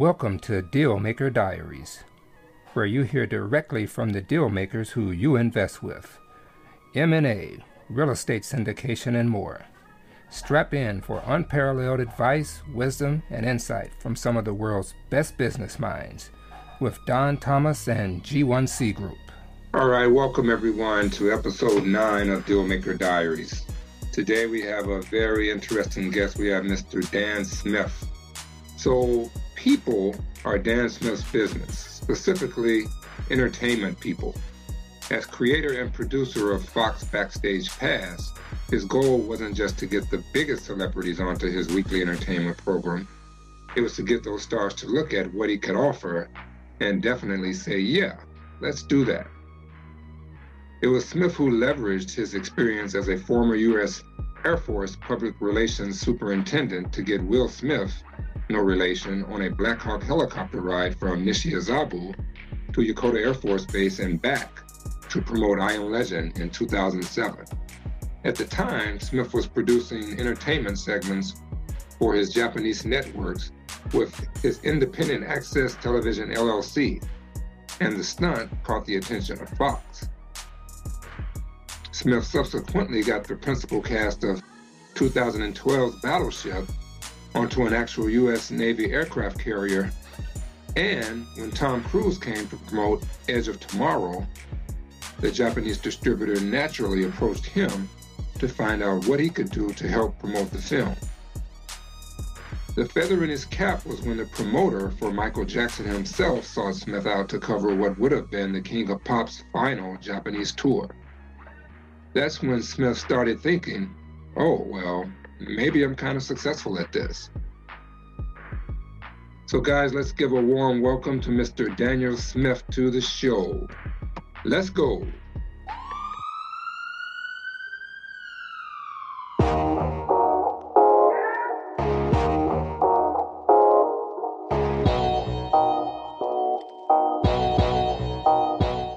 Welcome to Dealmaker Diaries, where you hear directly from the deal makers who you invest with. M&A, real estate syndication, and more. Strap in for unparalleled advice, wisdom, and insight from some of the world's best business minds with Don Thomas and G1C Group. All right, welcome everyone to episode 9 of Dealmaker Diaries. Today we have a very interesting guest. We have Mr. Dan Smith. So, people are Dan Smith's business, specifically entertainment people. As creator and producer of Fox Backstage Pass, his goal wasn't just to get the biggest celebrities onto his weekly entertainment program, it was to get those stars to look at what he could offer and definitely say, yeah, let's do that. It was Smith who leveraged his experience as a former U.S. Air Force public relations superintendent to get Will Smith, no relation, on a Black Hawk helicopter ride from Nishi Azabu to Yokota Air Force Base and back to promote I Am Legend in 2007. At the time, Smith was producing entertainment segments for his Japanese networks with his independent access television LLC, and the stunt caught the attention of Fox. Smith subsequently got the principal cast of 2012's Battleship onto an actual U.S. Navy aircraft carrier. And when Tom Cruise came to promote Edge of Tomorrow, the Japanese distributor naturally approached him to find out what he could do to help promote the film. The feather in his cap was when the promoter for Michael Jackson himself sought Smith out to cover what would have been the King of Pop's final Japanese tour. That's when Smith started thinking, oh, well, maybe I'm kind of successful at this. So, guys, let's give a warm welcome to Mr. Daniel Smith to the show. Let's go.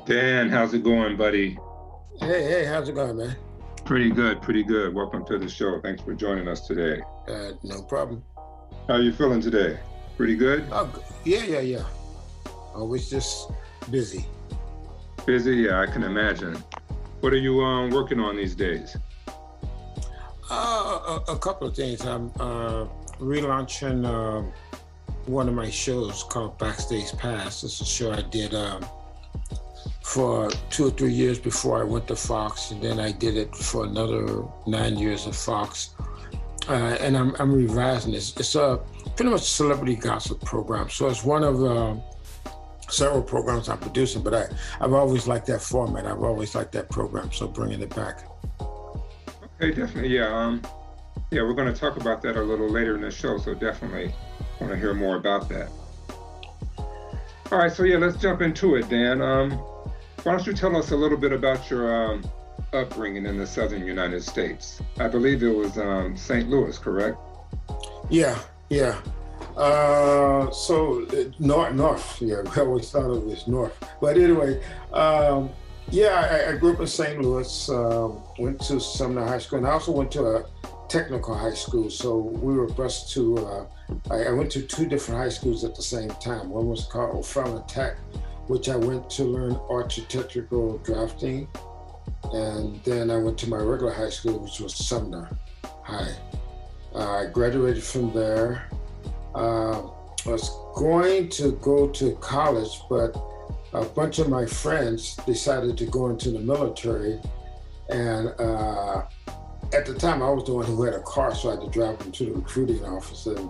Dan, how's it going, buddy? Hey, hey, how's it going, man? Pretty good, pretty good. Welcome to the show. Thanks for joining us today. Uh, no problem. How are you feeling today? Pretty good? Oh, yeah, yeah, yeah. Always just busy. Busy? Yeah, I can imagine. What are you um, working on these days? Uh, a, a couple of things. I'm uh, relaunching uh, one of my shows called Backstage Pass. It's a show I did um, for two or three years before I went to Fox, and then I did it for another nine years at Fox. Uh, and I'm, I'm revising this. It's a pretty much celebrity gossip program. So it's one of uh, several programs I'm producing, but I, I've always liked that format. I've always liked that program, so bringing it back. Okay, definitely, yeah. Um, yeah, we're going to talk about that a little later in the show, so definitely want to hear more about that. All right, so yeah, let's jump into it, Dan. Um, why don't you tell us a little bit about your um, upbringing in the southern United States? I believe it was um, St. Louis, correct? Yeah, yeah. Uh, so uh, north, north. Yeah, I always thought it was north. But anyway, um, yeah, I, I, grew up in St. Louis. Um, went to Sumner High School, and I also went to a technical high school. So we were bused to. Uh, I, I, went to two different high schools at the same time. One was called O'Fallon Tech, which I went to learn architectural drafting, and then I went to my regular high school, which was Sumner High. I graduated from there. Uh, I was going to go to college, but a bunch of my friends decided to go into the military. And uh, at the time, I was the one who had a car, so I had to drive them to the recruiting office. And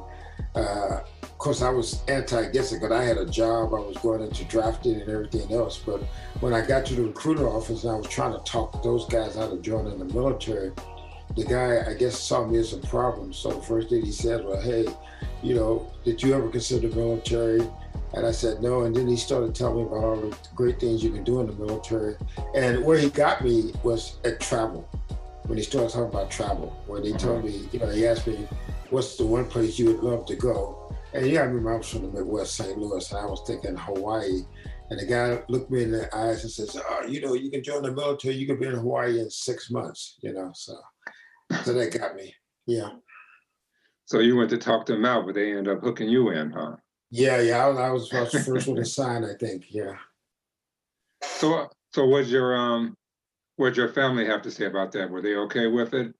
uh, of course, I was anti-guessing, but I had a job. I was going into drafting and everything else. But when I got to the recruiter office and I was trying to talk those guys out of joining the military, the guy, I guess, saw me as a problem. So the first thing he said was, hey, you know, did you ever consider the military? And I said no. And then he started telling me about all the great things you can do in the military. And where he got me was at travel. When they started talking about travel, where they told me, you know, they asked me, what's the one place you would love to go? And yeah, I remember I was from the Midwest, St. Louis, and I was thinking Hawaii. And the guy looked me in the eyes and says, oh, you know, you can join the military, you can be in Hawaii in six months, you know, so. So that got me. Yeah. So you went to talk them out, but they ended up hooking you in, huh? Yeah, yeah, I was, I was, I was the first one to sign, I think, yeah. So, so what's your, um, what'd your family have to say about that? Were they okay with it?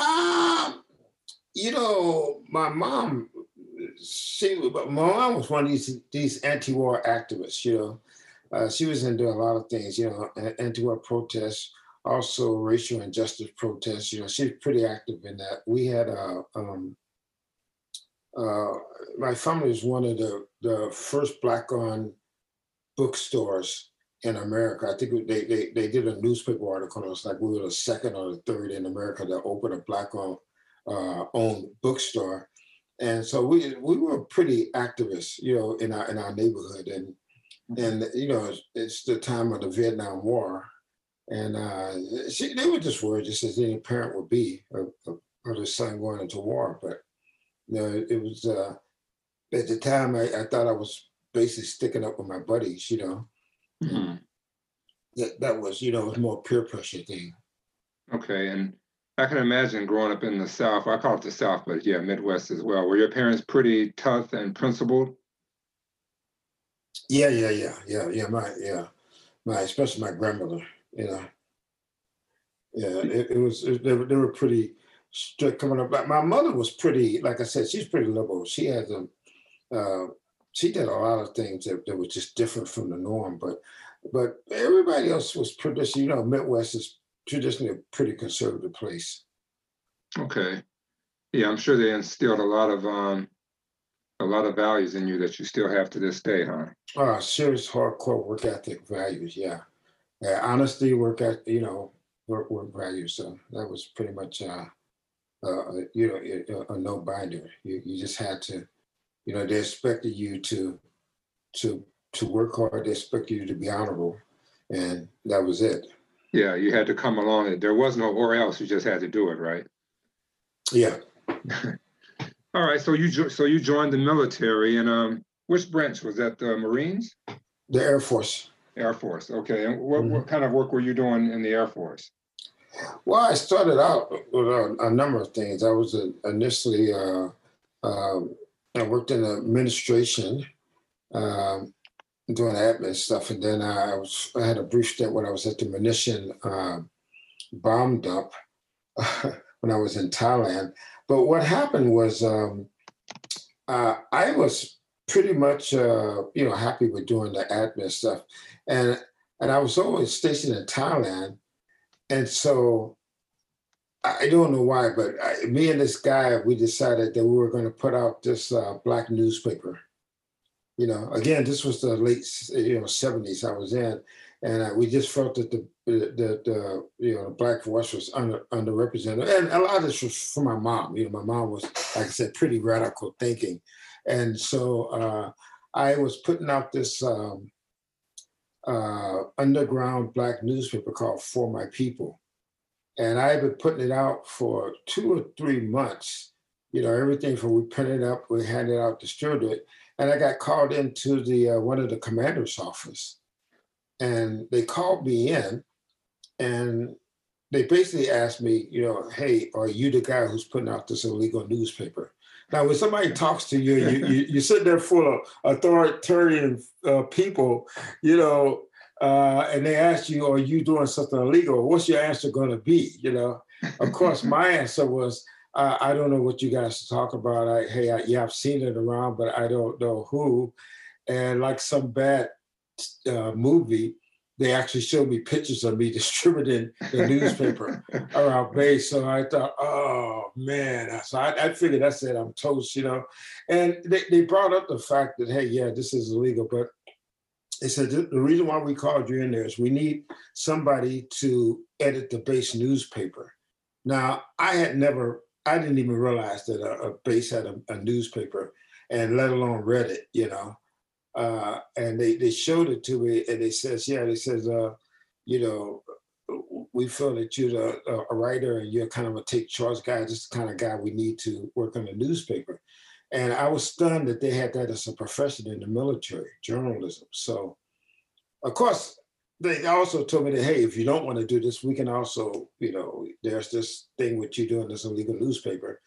Um, you know, my mom, she, but my mom was one of these these anti-war activists. You know, uh, she was into a lot of things. You know, anti-war protests, also racial injustice protests. You know, she's pretty active in that. We had a, um, uh, my family was one of the the first black-owned bookstores in America. I think they, they they did a newspaper article. It was like we were the second or the third in America to open a black-owned uh, own bookstore, and so we we were pretty activists, you know, in our in our neighborhood, and and you know it's the time of the Vietnam War, and uh, she, they were just worried, just as any parent would be, of, of, of their son going into war. But you know, it was uh, at the time I, I thought I was basically sticking up with my buddies, you know. Mm-hmm. That that was you know it was more peer pressure thing. Okay, and I can imagine growing up in the South. I call it the South, but yeah, Midwest as well. Were your parents pretty tough and principled? Yeah, yeah, yeah, yeah, yeah. My yeah, my especially my grandmother. You know, yeah, it, it was it, they, were, they were pretty strict coming up. But my mother was pretty, like I said, she's pretty liberal. She has a, uh, she did a lot of things that, that were just different from the norm. But but everybody else was pretty. You know, Midwest is traditionally a pretty conservative place. Okay. Yeah, I'm sure they instilled a lot of um a lot of values in you that you still have to this day, huh? Uh serious hardcore work ethic values, yeah. Yeah, honesty, work at you know, work work values. So that was pretty much uh uh, you know, a, a no binder. You, you just had to, you know, they expected you to, to, to work hard. They expected you to be honorable, and that was it. Yeah, you had to come along. There was no or else. You just had to do it, right? Yeah. All right. So you so you joined the military, and um, which branch was that? The Marines? The Air Force. Air Force. Okay. And what, mm-hmm. what kind of work were you doing in the Air Force? Well, I started out with a, a number of things. I was a, initially uh, uh, I worked in administration. Um, doing admin stuff, and then I was I had a brief stint when I was at the munition uh, bomb dump when I was in Thailand. But what happened was um, uh, I was pretty much uh, you know happy with doing the admin stuff, and and I was always stationed in Thailand, and so I don't know why, but I, me and this guy we decided that we were going to put out this uh, black newspaper you know, again, this was the late, you know, 70s I was in, and uh, we just felt that the, the, the, you know, the black voice was under, underrepresented. And a lot of this was from my mom. You know, my mom was, like I said, pretty radical thinking. And so uh, I was putting out this um, uh, underground black newspaper called For My People. And I've been putting it out for two or three months. You know, everything from we printed up, we handed out, distributed it. and I got called into the uh, one of the commander's office, and they called me in, and they basically asked me, you know, hey, are you the guy who's putting out this illegal newspaper? Now, when somebody talks to you, you, you, you sit there full of authoritarian uh, people, you know, uh, and they ask you, are you doing something illegal? What's your answer going to be? You know, of course, my answer was, uh, I don't know what you guys talk about. I, hey, I, yeah, I've seen it around, but I don't know who. And like some bad uh, movie, they actually showed me pictures of me distributing the newspaper around base. So I thought, oh man. So I, I figured that's it. I'm toast, you know. And they, they brought up the fact that, hey, yeah, this is illegal. But they said the reason why we called you in there is we need somebody to edit the base newspaper. Now, I had never I didn't even realize that a, a base had a, a, newspaper, and let alone read it. You know, uh, and they they showed it to me, and they says, yeah, they says, uh, you know, we feel that you're a, a writer and you're kind of a take charge guy, just the kind of guy we need to work on the newspaper. And I was stunned that they had that as a profession in the military, journalism. So, of course, they also told me that hey, if you don't want to do this, we can also, you know, there's this thing with you doing this illegal newspaper,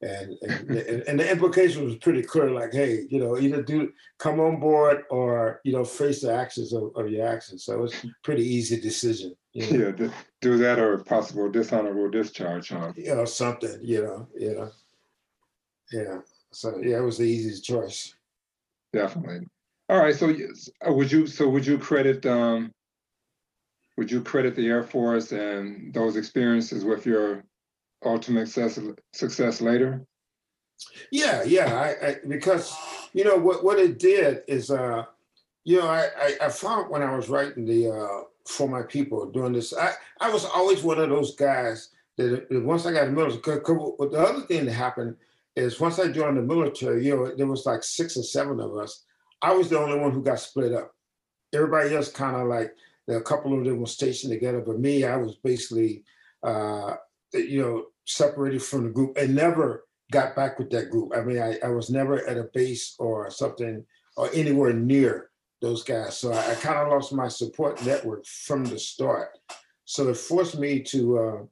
and and, and the implication was pretty clear. Like, hey, you know, either do come on board or you know face the actions of, of your actions. So it's a pretty easy decision. You know? Yeah, do that or possible dishonorable discharge, huh? You know, something. You know, you know, yeah. So yeah, it was the easiest choice. Definitely. All right. So uh, would you so would you credit um would you credit the Air Force and those experiences with your ultimate success, success later? Yeah, yeah. I, I, because you know what what it did is uh you know I, I, I found when I was writing the uh for my people doing this I I was always one of those guys that, once I got in the military. Cause, the other thing that happened is once I joined the military, you know, there was like six or seven of us. I was the only one who got split up. Everybody else kind of like a couple of them were stationed together, but me, I was basically, uh, you know, separated from the group and never got back with that group. I mean, I, I was never at a base or something or anywhere near those guys. So I, I kind of lost my support network from the start. So it forced me to uh,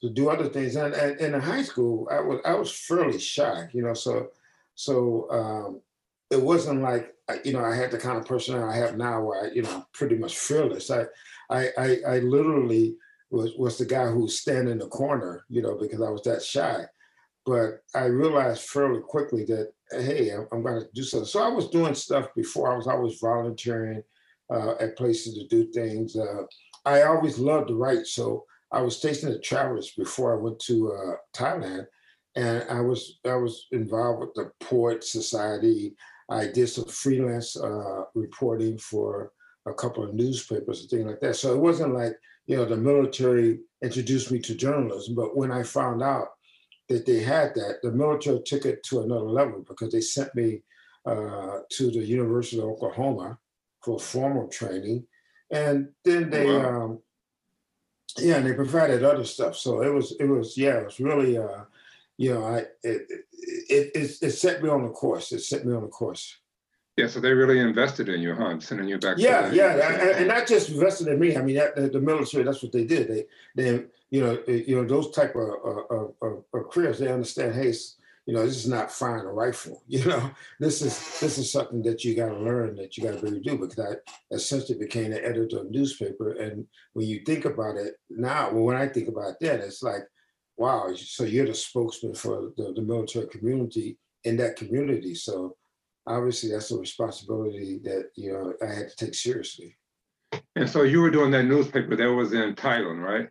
to do other things. And, and, and in high school, I was I was fairly shy, you know. So so um, it wasn't like you know I had the kind of personality I have now, where I you know pretty much fearless. I I I, I literally was was the guy who was standing in the corner, you know, because I was that shy. But I realized fairly quickly that hey, I'm, I'm going to do something. So I was doing stuff before. I was always volunteering uh, at places to do things. Uh, I always loved to write, so I was stationed at Travelers before I went to uh, Thailand, and I was I was involved with the Port Society. I did some freelance uh, reporting for a couple of newspapers and things like that. So it wasn't like you know the military introduced me to journalism, but when I found out that they had that, the military took it to another level because they sent me uh, to the University of Oklahoma for formal training, and then they. Wow. Um, yeah, and they provided other stuff. So it was, it was, yeah, it was really, uh, you know, I it, it it it set me on the course. It set me on the course. Yeah, so they really invested in you, huh? Sending you back. Yeah, yeah, and, and, not just invested in me. I mean, that, the, the, military. That's what they did. They, they, you know, you know, those type of, of, of, of careers. They understand. Hey, you know, this is not firing a rifle. You know, this is this is something that you got to learn, that you got to really do. Because I essentially became an editor of newspaper, and when you think about it now, well, when I think about that, it's like, wow. So you're the spokesman for the, the military community in that community. So obviously, that's a responsibility that you know I had to take seriously. And so you were doing that newspaper that was in Thailand, right?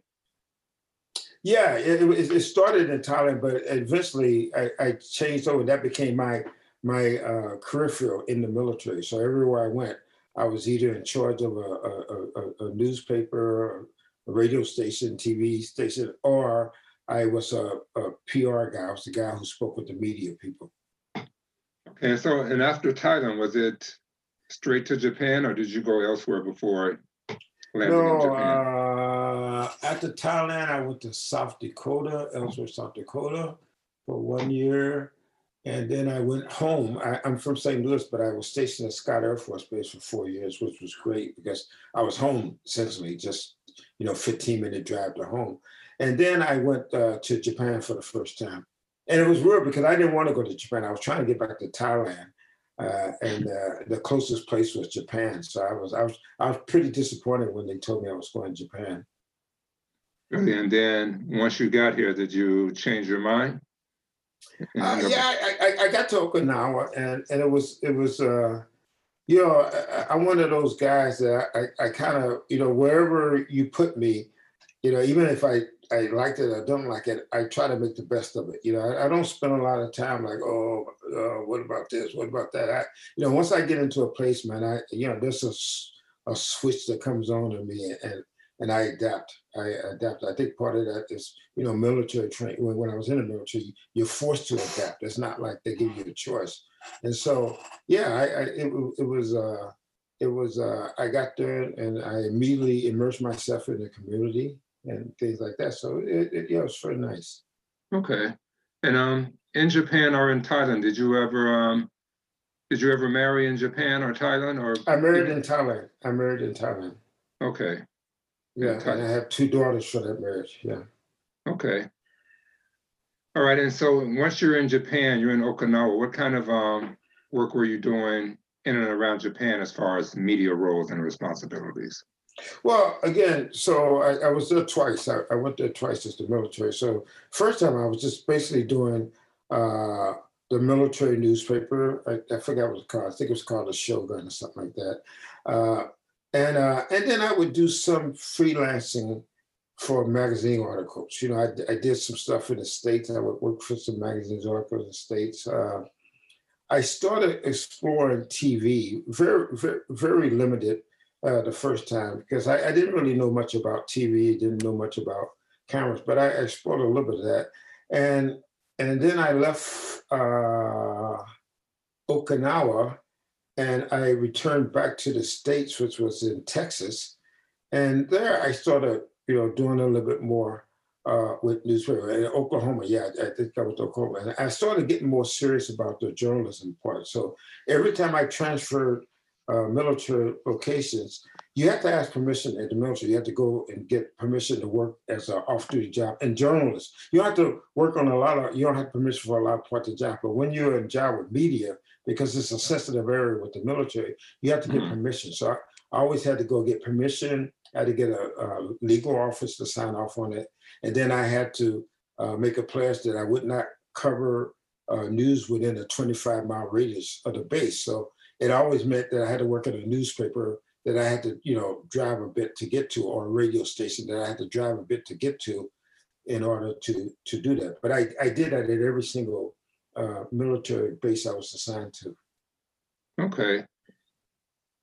Yeah, it, it, started in Thailand, but eventually I, I, changed over. That became my my uh, career field in the military. So everywhere I went, I was either in charge of a, a, a, a newspaper, a radio station, TV station, or I was a, PR guy. I was the guy who spoke with the media people. Okay, so and after Thailand, was it straight to Japan, or did you go elsewhere before landing no, in Japan? Uh, after Thailand, I went to South Dakota, Ellsworth, South Dakota, for one year. And then I went home. I, am from St. Louis, but I was stationed at Scott Air Force Base for four years, which was great because I was home essentially just, you know, 15 minute drive to home. And then I went uh, to Japan for the first time. And it was weird because I didn't want to go to Japan. I was trying to get back to Thailand uh, and uh, the closest place was Japan. So I was I was I was pretty disappointed when they told me I was going to Japan. And then once you got here, did you change your mind? Uh, yeah, I, I, I, got to Okinawa, and and it was it was uh, you know I, am one of those guys that I, I kind of you know wherever you put me, you know even if I I liked it or don't like it, I try to make the best of it. You know, I, I don't spend a lot of time like, oh, uh, what about this? What about that? I, you know, once I get into a place, man, I, you know, there's a, a switch that comes on in me and, and I adapt. I adapt. I think part of that is, you know, military training. When, when I was in the military, you're forced to adapt. It's not like they give you a choice. And so, yeah, I, I it, it was, uh, it was, uh, I got there and I immediately immersed myself in the community and things like that. So it, it yeah, it was very nice. Okay. And um, in Japan or in Thailand, did you ever um, did you ever marry in Japan or Thailand or? I married in Thailand. I married in Thailand. Okay. Yeah, and I have two daughters for that marriage. Yeah. Okay. All right, and so once you're in Japan, you're in Okinawa. What kind of um, work were you doing in and around Japan as far as media roles and responsibilities? Well, again, so I, I was there twice. I, I, went there twice as the military. So first time I was just basically doing uh, the military newspaper. I, I forgot what it was called. I think it was called the Shogun or something like that. Uh, and uh, and then I would do some freelancing for magazine articles. You know, I, I did some stuff in the states. I would work for some magazines articles in the states. Uh, I started exploring TV, very very, very limited uh, the first time because I, I, didn't really know much about TV, didn't know much about cameras, but I explored a little bit of that. And and then I left uh, Okinawa and I returned back to the States, which was in Texas. And there I started, you know, doing a little bit more uh, with newspaper. In Oklahoma, yeah, I think I was Oklahoma. And I started getting more serious about the journalism part. So every time I transferred uh, military locations, you have to ask permission at the military. You have to go and get permission to work as an off-duty job. And journalists, you have to work on a lot of, you don't have permission for a lot of parts of the job. But when you're in job with media, because it's a sensitive area with the military, you have to get mm-hmm. permission. So I, I, always had to go get permission. I had to get a, a, legal office to sign off on it. And then I had to uh, make a pledge that I would not cover uh, news within a 25 mile radius of the base. So it always meant that I had to work at a newspaper that I had to, you know, drive a bit to get to, or a radio station that I had to drive a bit to get to, in order to to do that. But I I did that at every single uh, military base I was assigned to. Okay.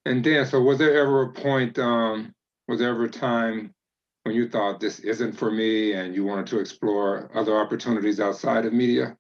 And Dan, so was there ever a point? Um, was there ever a time when you thought this isn't for me, and you wanted to explore other opportunities outside of media?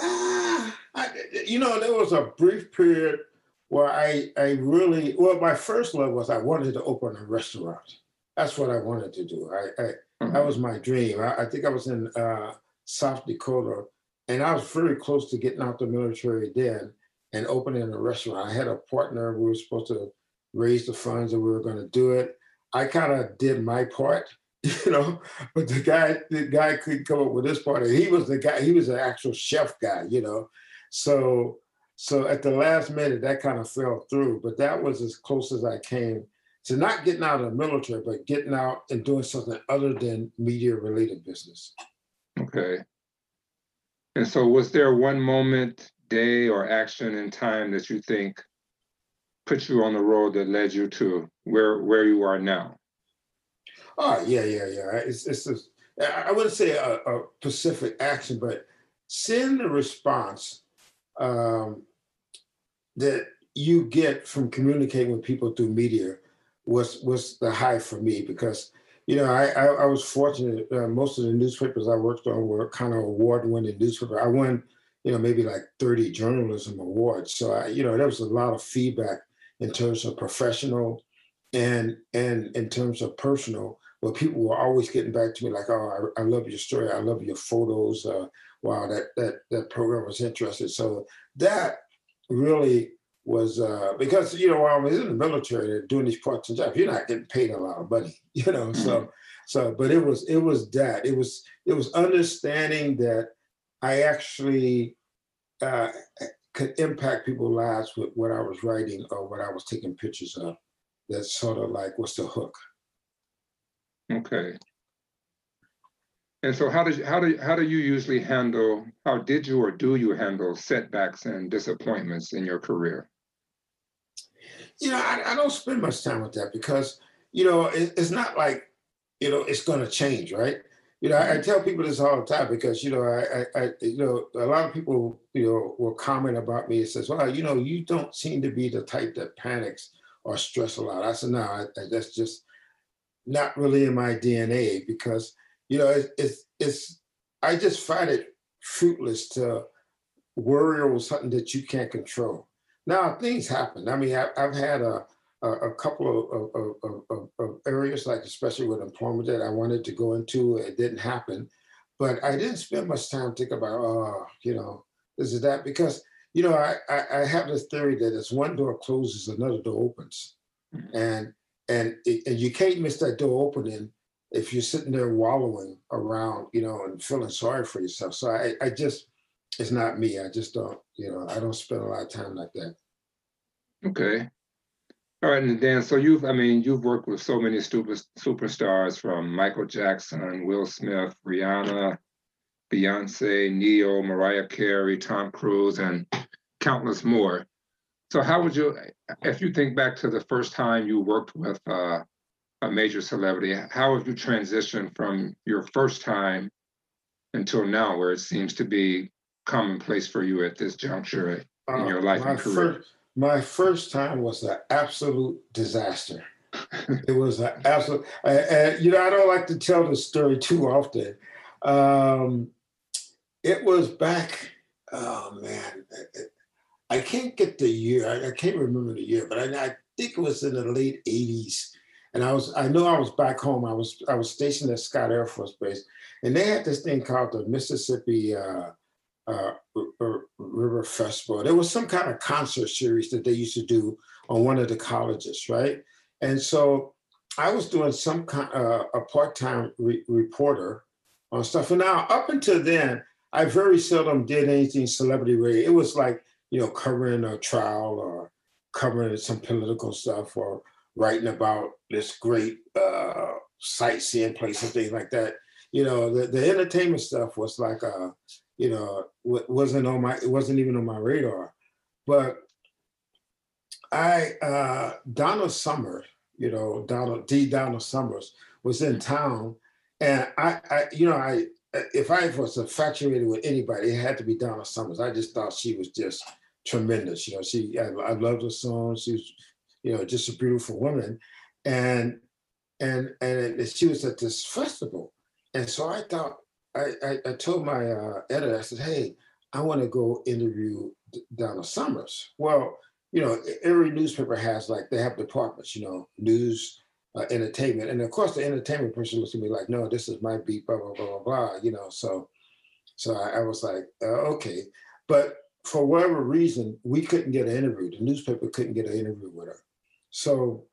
Uh, I, you know, there was a brief period where I, I really, well, my first love was I wanted to open a restaurant. That's what I wanted to do. I, I mm-hmm. that was my dream. I, I, think I was in uh, South Dakota, and I was very close to getting out the military then and opening a restaurant. I had a partner. We were supposed to raise the funds, and we were going to do it. I kind of did my part, you know, but the guy, the guy couldn't come up with this part. He was the guy. He was an actual chef guy, you know. So so at the last minute, that kind of fell through, but that was as close as I came to not getting out of the military, but getting out and doing something other than media related business. Okay. And so, was there one moment, day, or action in time that you think put you on the road that led you to where where you are now? Oh yeah, yeah, yeah. It's it's I wouldn't say a, a specific action, but seeing the response um, that you get from communicating with people through media was was the high for me because you know I I, I was fortunate. Uh, most of the newspapers I worked on were kind of award-winning newspaper. I won you know maybe like 30 journalism awards. So I you know there was a lot of feedback in terms of professional and and in terms of personal. Where people were always getting back to me like, "Oh, I, I love your story. I love your photos. Uh, wow, that that that program was interesting." So that really was uh, because you know while I was in the military doing these part-time jobs, you're not getting paid a lot of money, you know. So mm-hmm. so, but it was it was that it was it was understanding that I actually uh, could impact people's lives with what I was writing or what I was taking pictures of. That's sort of like what's the hook. Okay. And so how did you, how do how do you usually handle how did you or do you handle setbacks and disappointments in your career? You know, I, I don't spend much time with that because you know it, it's not like you know it's going to change, right? You know, I, I, mm-hmm. tell people this all the time because you know I, I, you know a lot of people you know will comment about me and says, well, you know, you don't seem to be the type that panics or stress a lot. I said, no, that's just not really in my DNA because you know, it's, it's, it's I just find it fruitless to worry over something that you can't control. Now things happen. I mean, I, have had a, a, a couple of, of, of, of, areas, like especially with employment, that I wanted to go into. It didn't happen, but I didn't spend much time thinking about, oh, you know, this is that because you know I, I, I have this theory that as one door closes, another door opens, mm-hmm. and and it, and you can't miss that door opening if you're sitting there wallowing around, you know, and feeling sorry for yourself. So I, I just, it's not me. I just don't, you know, I don't spend a lot of time like that. Okay. All right, and Dan, so you've, I mean, you've worked with so many super, superstars from Michael Jackson, Will Smith, Rihanna, Beyonce, Ne-Yo, Mariah Carey, Tom Cruise, and countless more. So how would you, if you think back to the first time you worked with uh, a major celebrity, how have you transitioned from your first time until now, where it seems to be commonplace for you at this juncture in Uh, your life my and career? First, my first time was an absolute disaster. it was an absolute, and you know, I don't like to tell this story too often. Um, it was back, oh man, I can't get the year. I, I can't remember the year, but I, I, think it was in the late '80s. And I was, I know I was back home. I was, I was stationed at Scott Air Force Base, and they had this thing called the Mississippi uh, uh, River Festival. There was some kind of concert series that they used to do on one of the colleges, right? And so I was doing some kind uh, a part-time re- reporter on stuff. And now, up until then, I very seldom did anything celebrity related. It was like you know covering a trial or covering some political stuff or writing about this great uh, sightseeing place and things like that. You know, the, the entertainment stuff was like uh, you know, wasn't on my, it wasn't even on my radar. But I, uh, Donna Summers, you know, Donald D. Donald Summers was in town, and I, I, you know, I, if I was infatuated with anybody, it had to be Donna Summers. I just thought she was just tremendous. You know, she, I, I loved her song. She was, you know, just a beautiful woman, and and and she was at this festival, and so I thought, I, I, I told my uh, editor, I said, hey, I want to go interview Donna Summers. Well, you know, every newspaper has like, they have departments, you know, news, uh, entertainment. And of course, the entertainment person looks at me like, no, this is my beat, blah, blah, blah, blah, blah, you know. So, so I, I was like, uh, okay. But for whatever reason, we couldn't get an interview. The newspaper couldn't get an interview with her. So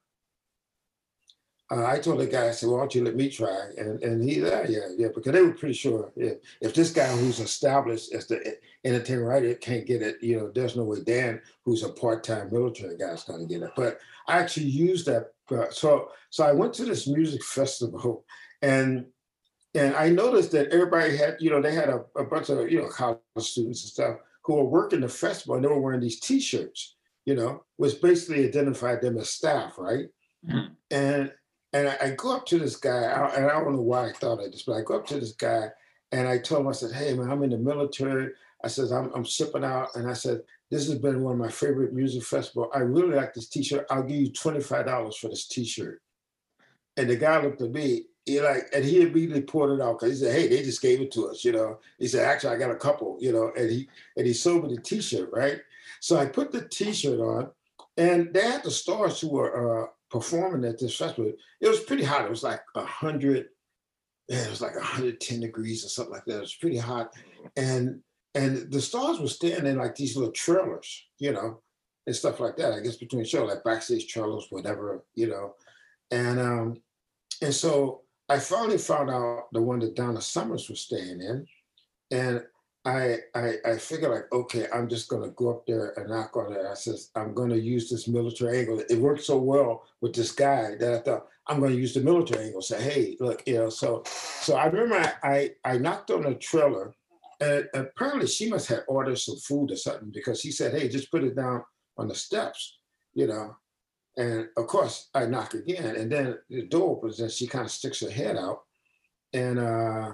uh, I told the guy, I said, well, why don't you let me try? And and he, yeah, yeah, yeah, because they were pretty sure if, if this guy who's established as the entertainment writer can't get it, you know, there's no way Dan, who's a part-time military guy, is going to get it. But I actually used that. Uh, so so I went to this music festival, and and I noticed that everybody had, you know, they had a, a bunch of, you know, college students and stuff who were working the festival, and they were wearing these T-shirts, you know, which basically identified them as staff, right? Mm-hmm. And and I, I, go up to this guy, and I don't know why I thought of this, but I go up to this guy and I told him, I said, hey, man, I'm in the military. I said, I'm, I'm shipping out. And I said, this has been one of my favorite music festivals. I really like this t-shirt. I'll give you $25 for this t-shirt. And the guy looked at me, he like, and he immediately pulled it out because he said, hey, they just gave it to us, you know. He said, actually, I got a couple, you know, and he and he sold me the t-shirt, right? So I put the t-shirt on, and they had the stars who were uh, performing at this festival. It was pretty hot. It was like a hundred, it was like 110 degrees or something like that. It was pretty hot. And and the stars were standing in like these little trailers, you know, and stuff like that. I guess between shows, like backstage trailers, whatever, you know. And um, and so I finally found out the one that Donna Summers was staying in. And I, I I figured like, okay, I'm just gonna go up there and knock on it. I says, I'm gonna use this military angle. It worked so well with this guy that I thought I'm gonna use the military angle. Say, hey, look, you know, so so I remember I I, I knocked on a trailer and apparently she must have ordered some food or something because he said, hey, just put it down on the steps, you know. And of course I knock again and then the door opens and she kind of sticks her head out. And uh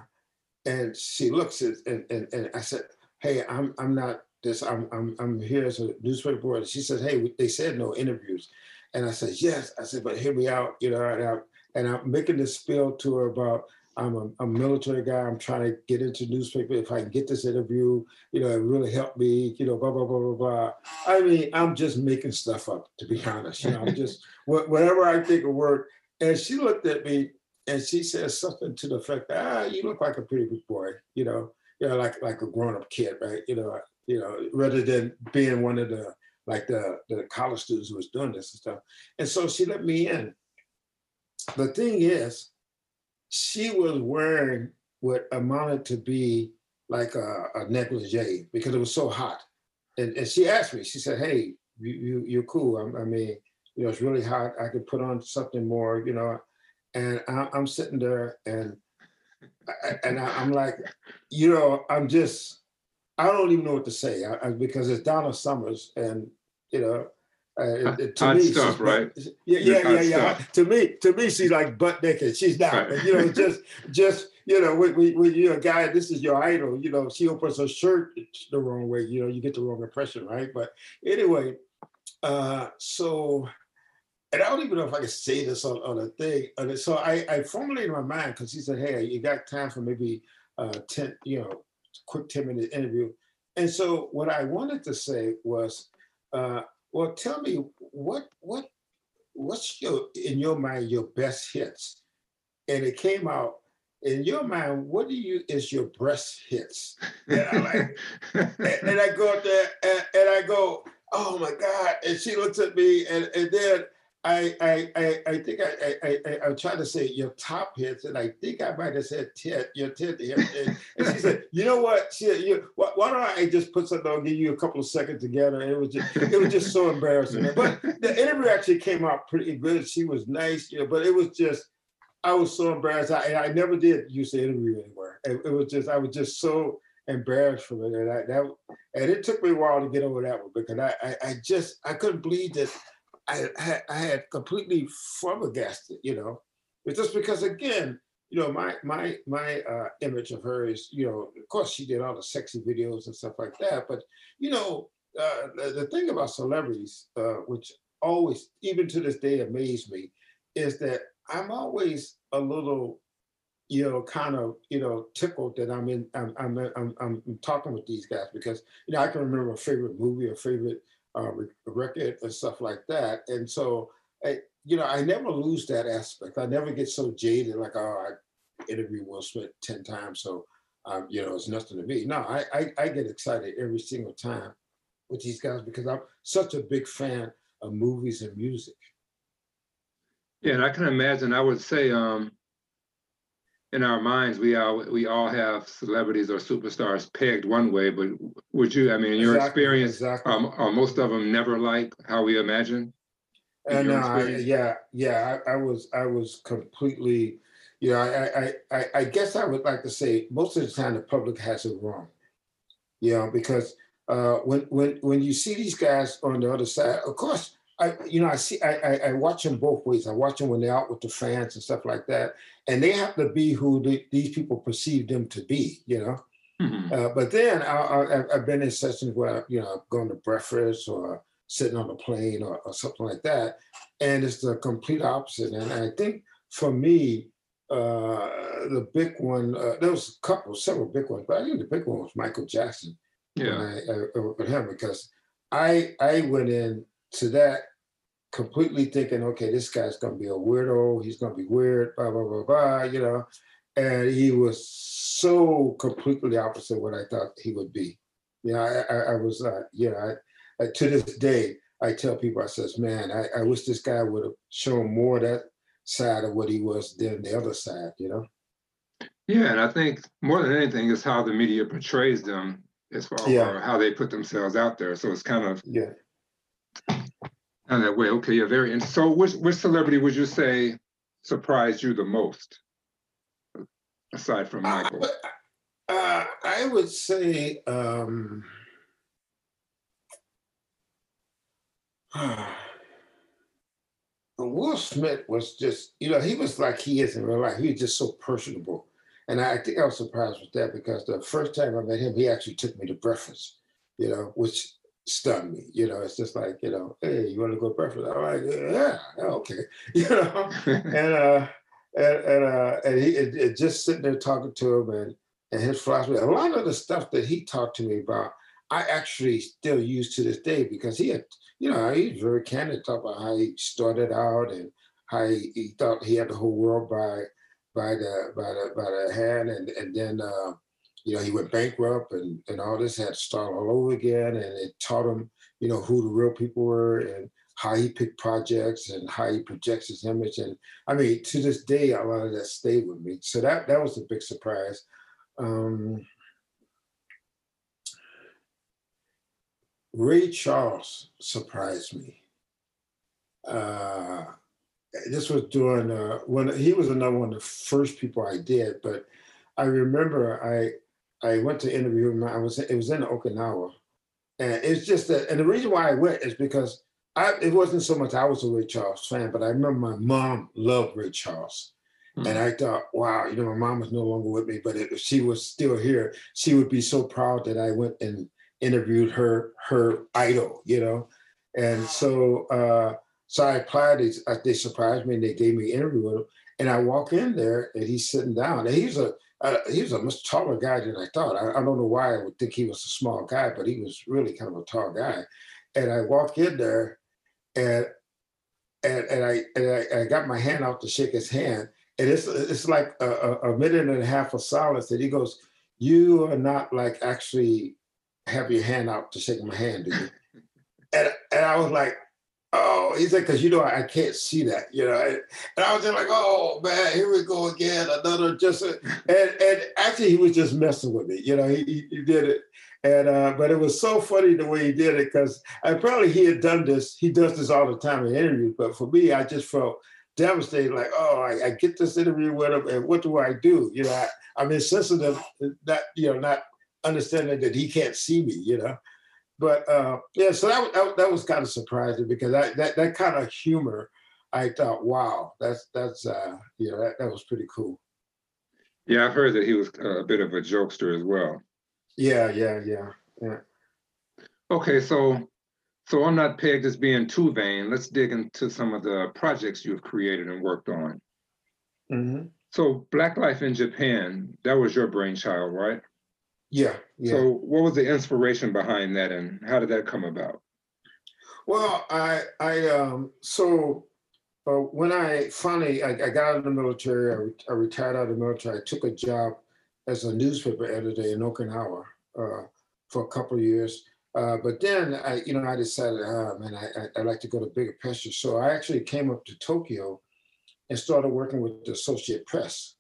and she looks at and, and, and I said, "Hey, I'm I'm not this. I'm I'm I'm here as a newspaper reporter." She says, "Hey, they said no interviews," and I said, "Yes." I said, "But hear me out, you know." And, I, and I'm making this spiel to her about I'm a, a, military guy. I'm trying to get into newspaper. If I can get this interview, you know, it really helped me. You know, blah blah blah blah blah. I mean, I'm just making stuff up to be honest. You know, I'm just whatever I think will work. And she looked at me and she says something to the effect, "Ah, you look like a pretty boy," you know, you know, like like a grown up kid, right? You know, you know, rather than being one of the like the the college students who was doing this and stuff. And so she let me in. The thing is, she was wearing what amounted to be like a, a negligee because it was so hot. And, and she asked me, she said, hey, you, you, you're cool. I, I mean, you know, it's really hot. I could put on something more, you know. And I, I'm sitting there and and I, am like, you know, I'm just, I don't even know what to say I, I, because it's Donna Summers, and you know, uh, it, to me, stuff, right? Yeah, yeah, yeah, yeah. To me, to me, she's like butt naked. She's not, right. you know, just, just, you know, when, when, you're a guy, this is your idol. You know, she opens her shirt the wrong way. You know, you get the wrong impression, right? But anyway, uh, so and I don't even know if I can say this on, on a thing. And so I, I formulated my mind because he said, hey, you got time for maybe uh 10, you know, quick 10 minute interview. And so what I wanted to say was, uh, well, tell me what what what's your in your mind your best hits? And it came out in your mind, what do you is your breast hits? And I like, and, and, I go up there and, and, I go, oh my God. And she looks at me and, and then I I I, I think I, I I I tried to say your top hits, and I think I might have said tit, your tit hit. And, and she said, "You know what? She, you, why, why, don't I just put something? I'll give you a couple of seconds together." And it was just it was just so embarrassing. But the interview actually came out pretty good. She was nice, you know, but it was just I was so embarrassed. I I never did use the interview anywhere. It, it was just I was just so embarrassed from it, and I, that and it took me a while to get over that one because I I, I just I couldn't believe that I had, I had completely flabbergasted, you know, but just because again, you know, my my my uh, image of her is, you know, of course she did all the sexy videos and stuff like that, but you know, uh, the, the, thing about celebrities, uh, which always, even to this day, amazed me, is that I'm always a little, you know, kind of, you know, tickled that I'm in, I'm, I'm, I'm, I'm talking with these guys because, you know, I can remember a favorite movie, a favorite uh, record and stuff like that. And so, I, you know, I never lose that aspect. I never get so jaded, like, oh, I interviewed Will Smith 10 times, so, um, you know, it's nothing to me. No, I, I, I get excited every single time with these guys because I'm such a big fan of movies and music. Yeah, and I can imagine, I would say, um, in our minds, we all we all have celebrities or superstars pegged one way, but would you? I mean, in your exactly, experience, exactly. Um, are most of them never like how we imagine? And uh, yeah, yeah, I, I, was I was completely, you know, I, I I guess I would like to say most of the time the public has it wrong, you know, because uh, when when when you see these guys on the other side, of course I, you know, I see, I, I, I, watch them both ways. I watch them when they're out with the fans and stuff like that, and they have to be who the, these people perceive them to be, you know. Mm-hmm. Uh, but then I, have been in sessions where you know I've gone to breakfast or sitting on a plane or, or, something like that, and it's the complete opposite. And I think for me, uh, the big one, uh, there was a couple, several big ones, but I think the big one was Michael Jackson. Yeah, I, I, with him because I I went in to that completely thinking, okay, this guy's gonna be a weirdo, he's gonna be weird, blah, blah, blah, blah, you know. And he was so completely opposite what I thought he would be. You know, I, I, I was, uh, you know, I, I, to this day, I tell people, I says, man, I, I wish this guy would have shown more that side of what he was than the other side, you know? Yeah, and I think more than anything is how the media portrays them as far yeah. as how they put themselves out there. So it's kind of yeah and that way. Okay, you're very. And so, which which celebrity would you say surprised you the most, aside from Michael? Uh, uh, I would say. Um, Will Smith was just, you know, he was like he is in real life. He was just so personable. And I think I was surprised with that because the first time I met him, he actually took me to breakfast, you know, which stunned me. You know, it's just like, you know, hey, you want to go breakfast? I'm like, yeah, okay. You know, and uh and and uh and he it, it just sitting there talking to him and and his philosophy. A lot of the stuff that he talked to me about, I actually still use to this day because he had, you know, he's very candid talk about how he started out and how he, he thought he had the whole world by by the by the by the hand and and then uh you know, he went bankrupt and, and all this had to start all over again. And it taught him, you know, who the real people were. And how he picked projects and how he projects his image. And I mean, to this day, a lot of that stayed with me. So that that was a big surprise. Um, Ray Charles surprised me. Uh, this was during uh, when he was another one of the first people I did, but I remember I I went to interview him. I was it was in Okinawa, and it's just that. And the reason why I went is because I it wasn't so much I was a Ray Charles fan, but I remember my mom loved Ray Charles. Mm-hmm. And I thought, wow, you know, my mom was no longer with me, but if she was still here, she would be so proud that I went and interviewed her her idol, you know. And so uh, so I applied. They, they surprised me and they gave me an interview with him. And I walk in there and he's sitting down. And he's a uh, he was a much taller guy than I thought. I, I, don't know why I would think he was a small guy, but he was really kind of a tall guy. And I walk in there, and and and I and I, I got my hand out to shake his hand, and it's it's like a, a minute and a half of silence. And he goes, "You are not like actually have your hand out to shake my hand, do you?" and and I was like, oh, he said, because you know I, can't see that, you know. And, and, I was just like, oh man, here we go again, another just. A, and and actually, he was just messing with me, you know. He, he did it, and uh, but it was so funny the way he did it because apparently he had done this. He does this all the time in interviews, but for me, I just felt devastated. Like, oh, I, I get this interview with him, and what do I do? You know, I, I'm insensitive, that you know, not understanding that he can't see me, you know but uh, yeah, so that, that, that was kind of surprising because I, that that kind of humor, I thought, wow, that's that's uh, you know that, that was pretty cool. Yeah, I've heard that he was a bit of a jokester as well. Yeah, yeah, yeah, yeah. Okay, so so I'm not pegged as being too vain. Let's dig into some of the projects you've created and worked on. Mm-hmm. So Black Life in Japan, that was your brainchild, right? Yeah, yeah. So, what was the inspiration behind that, and how did that come about? Well, I, I, um, so uh, when I finally I, I, got out of the military, I, re- I, retired out of the military. I took a job as a newspaper editor in Okinawa uh, for a couple of years. Uh, but then I, you know, I decided, oh, man, I, I, like to go to bigger picture. So I actually came up to Tokyo and started working with the Associate Press.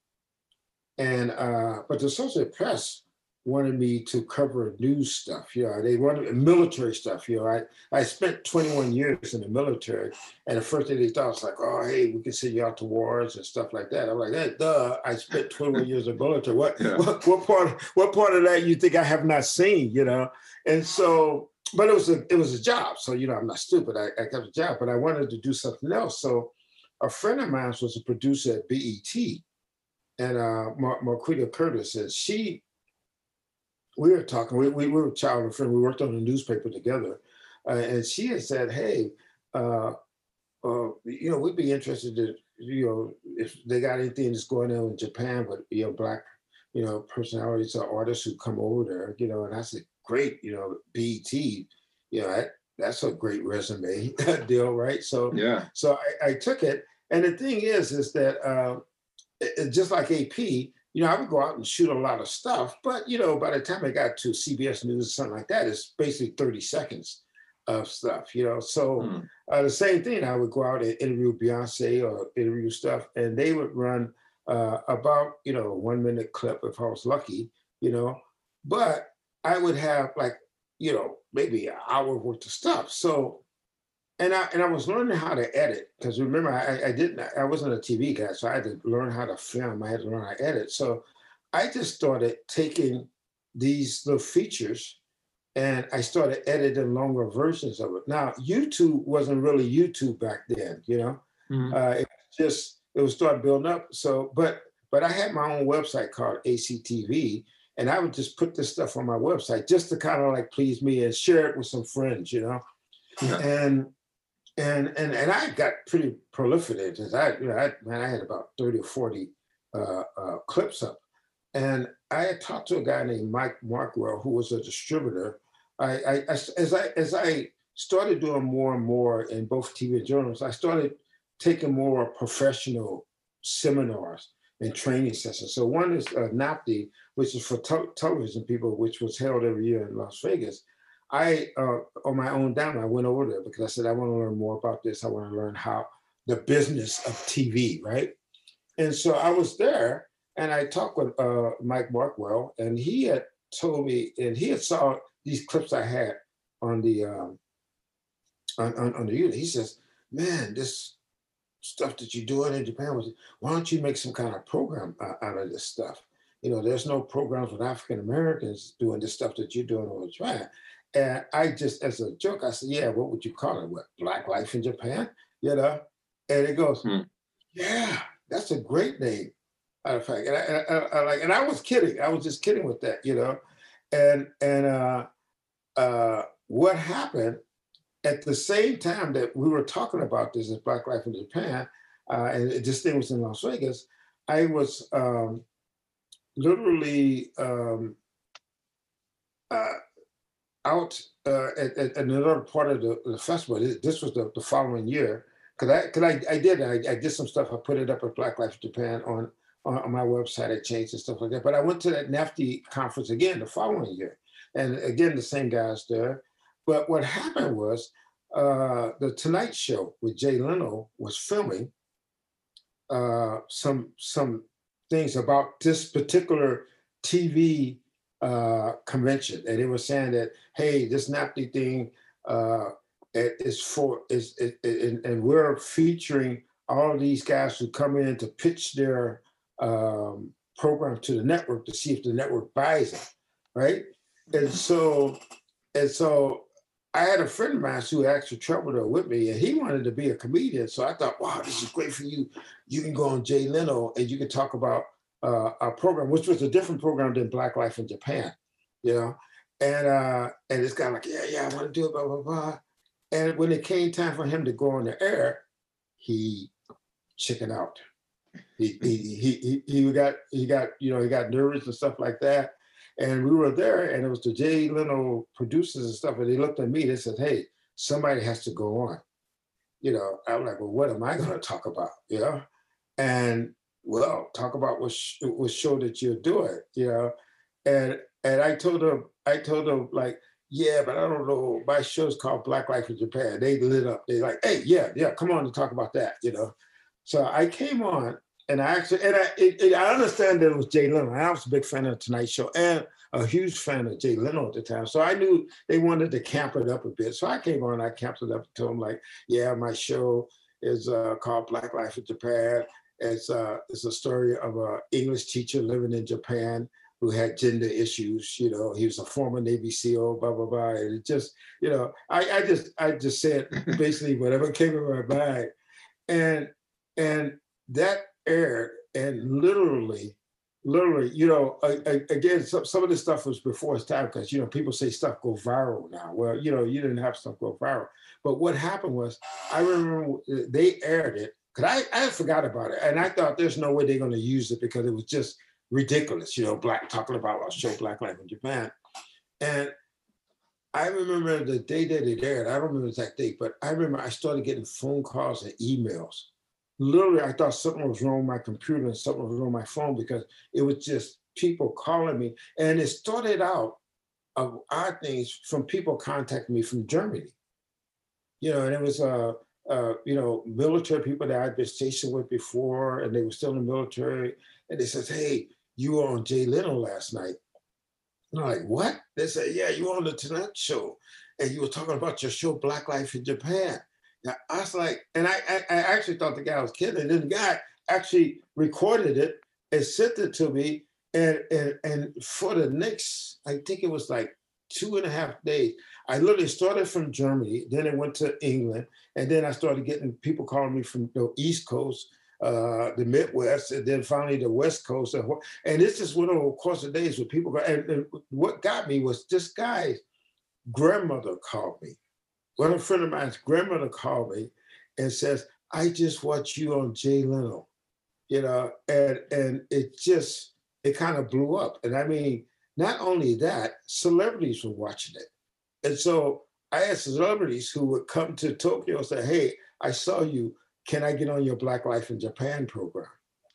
And uh, but the Associate Press wanted me to cover news stuff. You know, they wanted military stuff. You know, I, I spent 21 years in the military, and the first thing they thought was like, oh, hey, we can send you out to wars and stuff like that. I'm like, hey, duh, I spent 21 years in the military. What, yeah. what, what part, what part of that you think I have not seen? You know, and so, but it was a, it was a job. So you know, I'm not stupid. I, I got a job, but I wanted to do something else. So, a friend of mine was a producer at BET, and uh, Mar- Marquita Curtis, and she we were talking, we, we, we were child and friend, we worked on a newspaper together. Uh, and she had said, hey, uh, uh, you know, we'd be interested to, you know, if they got anything that's going on in Japan with, you know, black, you know, personalities or artists who come over there, you know, and I said, great, you know, BET, you know, that, that's a great resume deal, right? So, yeah. So I, I took it. And the thing is, is that uh, it, just like AP, you know, I would go out and shoot a lot of stuff, but you know, by the time I got to CBS News or something like that, it's basically 30 seconds of stuff, you know. So mm. uh, the same thing, I would go out and interview Beyonce or interview stuff, and they would run uh, about, you know, one minute clip if I was lucky, you know. But I would have like, you know, maybe an hour worth of stuff. So and I and I was learning how to edit because remember I, I didn't I wasn't a TV guy, so I had to learn how to film. I had to learn how to edit. So I just started taking these little features and I started editing longer versions of it. Now YouTube wasn't really YouTube back then, you know. Mm-hmm. Uh, it just it was start building up. So, but but I had my own website called ACTV, and I would just put this stuff on my website just to kind of like please me and share it with some friends, you know. Yeah. And and and and I got pretty prolific because I you know I man I had about thirty or forty uh, uh, clips up, and I had talked to a guy named Mike Markwell who was a distributor. I, I, as I as I started doing more and more in both TV and journals, I started taking more professional seminars and training sessions. So one is uh, NATPE, which is for television people, which was held every year in Las Vegas. I, uh, on my own dime, I went over there because I said, I want to learn more about this. I want to learn how the business of TV, right? And so I was there and I talked with uh, Mike Markwell, and he had told me, and he had saw these clips I had on the um, on, on, on the unit. He says, "Man, this stuff that you're doing in Japan was, why don't you make some kind of program out of this stuff? You know, there's no programs with African Americans doing this stuff that you're doing over Japan." And I just, as a joke, I said, "Yeah, what would you call it? What Black Life in Japan?" You know, and it goes, hmm. "Yeah, that's a great name." Matter of fact, and I, and I, I, like, and I was kidding. I was just kidding with that, you know. And and uh, uh, what happened at the same time that we were talking about this as Black Life in Japan, uh, and this thing was in Las Vegas, I was um, literally um, uh, out uh, at, at, another part of the, the festival. This was the, the following year because I, I, I did I, I, did some stuff. I put it up at Black Life Japan on on my website. I changed and stuff like that. But I went to that NATPE conference again the following year, and again the same guys there. But what happened was uh, the Tonight Show with Jay Leno was filming uh, some some things about this particular TV uh, convention, and they were saying that hey, this NATPE thing uh, is for is, and we're featuring all these guys who come in to pitch their um, program to the network to see if the network buys it, right? And so, and so I had a friend of mine who actually traveled there with me, and he wanted to be a comedian. So I thought, wow, this is great for you. You can go on Jay Leno and you can talk about uh, our program, which was a different program than Black Life in Japan, you know. And uh, and this guy like, yeah, yeah, I want to do it, blah blah blah. And when it came time for him to go on the air, he chickened out. He, he, he, he got he got you know he got nervous and stuff like that. And we were there and it was the jay leno producers and stuff and they looked at me they said hey somebody has to go on. You know i'm like well what am i going to talk about? You know? And well talk about what sh- what show that you're doing you know and and i told them i told them like yeah but i don't know my show's called black life in japan they lit up they like hey yeah yeah come on to talk about that you know so i came on and I actually, and I, it, it, I understand that it was Jay Leno. I was a big fan of Tonight Show and a huge fan of Jay Leno at the time. So I knew they wanted to camp it up a bit. So I came on, and I camped it up to them like, yeah, my show is uh, called Black Life in Japan. It's, uh, it's a story of an English teacher living in Japan who had gender issues. You know, he was a former Navy SEAL, blah blah blah. And it just, you know, I, I just I just said basically whatever came in my mind, and and that aired and literally literally you know again some, some of this stuff was before its time because you know people say stuff go viral now well you know you didn't have stuff go viral but what happened was i remember they aired it because I, I forgot about it and i thought there's no way they're going to use it because it was just ridiculous you know black talking about our show black life in japan and I remember the day that it aired. I don't remember the exact date, but I remember I started getting phone calls and emails literally I thought something was wrong with my computer and something was wrong with my phone because it was just people calling me. And it started out of odd things from people contacting me from Germany. You know, and it was uh, uh, you know, military people that I'd been stationed with before, and they were still in the military. And they said, Hey, you were on Jay Leno last night. And I'm like, what? They said, Yeah, you were on the Tonight Show. And you were talking about your show, Black Life in Japan. I was like, and I, I, I actually thought the guy was kidding. And then the guy actually recorded it and sent it to me. And, and, and for the next, I think it was like two and a half days, I literally started from Germany, then I went to England, and then I started getting people calling me from the East Coast, uh, the Midwest, and then finally the West Coast. And, and this just went over the course of days with people. And, and what got me was this guy's grandmother called me one a friend of mine's grandmother called me and says, I just watched you on Jay Leno, you know, and and it just it kind of blew up. And I mean, not only that, celebrities were watching it. And so I had celebrities who would come to Tokyo and say, Hey, I saw you. Can I get on your Black Life in Japan program?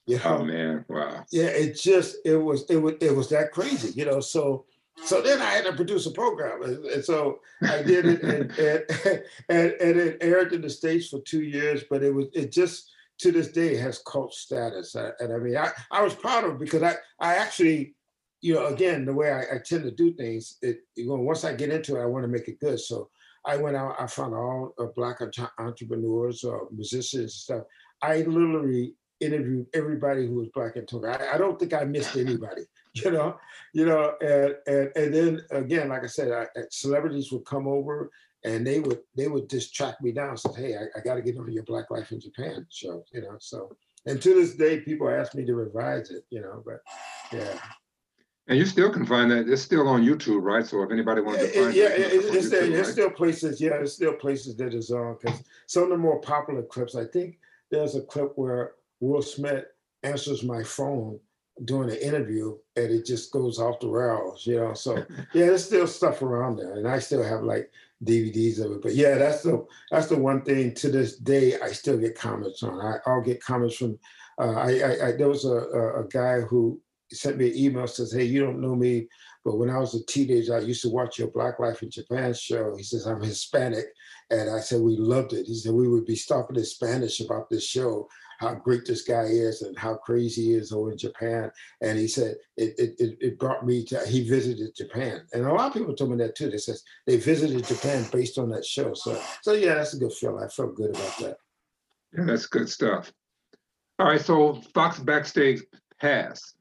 You oh, know? Oh man, wow. Yeah, it just it was it was it was that crazy, you know. So So then I had to produce a program. And, and so I did it and, and, and, and, it aired in the States for two years, but it was, it just, to this day has cult status. And I mean, I, I was proud of it because I, I actually, you know, again, the way I, I tend to do things, it, you know, once I get into it, I want to make it good. So I went out, I found all uh, black entrepreneurs or uh, musicians and stuff. I literally interviewed everybody who was black in Tonga. I, I, don't think I missed anybody, you know, you know, and and, and then again, like I said, I, celebrities would come over and they would they would just track me down. Say, hey, I, I got to get on your Black Life in Japan show, you know. So, and to this day, people ask me to revise it, you know. But yeah, and you still can find that. It's still on YouTube, right? So if anybody wants to find yeah, it, it's, it's, there, there's still places. Yeah, there's still places that is on because some of the more popular clips. I think there's a clip where Will Smith answers my phone during an interview, and it just goes off the rails. You know, so yeah, there's still stuff around there, and I still have like DVDs of it. But yeah, that's the that's the one thing to this day I still get comments on. I, will get comments from. Uh, I, I, I, there was a, a guy who sent me an email says, "Hey, you don't know me, but when I was a teenager, I used to watch your Black Life in Japan show." He says, "I'm Hispanic," and I said, "We loved it." He said, "We would be stopping in Spanish about this show." How great this guy is and how crazy he is over in Japan. And he said it, it, it brought me to, he visited Japan. And a lot of people told me that too. They says they visited Japan based on that show. So, so yeah, that's a good feeling. I felt good about that. Yeah, that's good stuff. All right, so Fox Backstage Pass.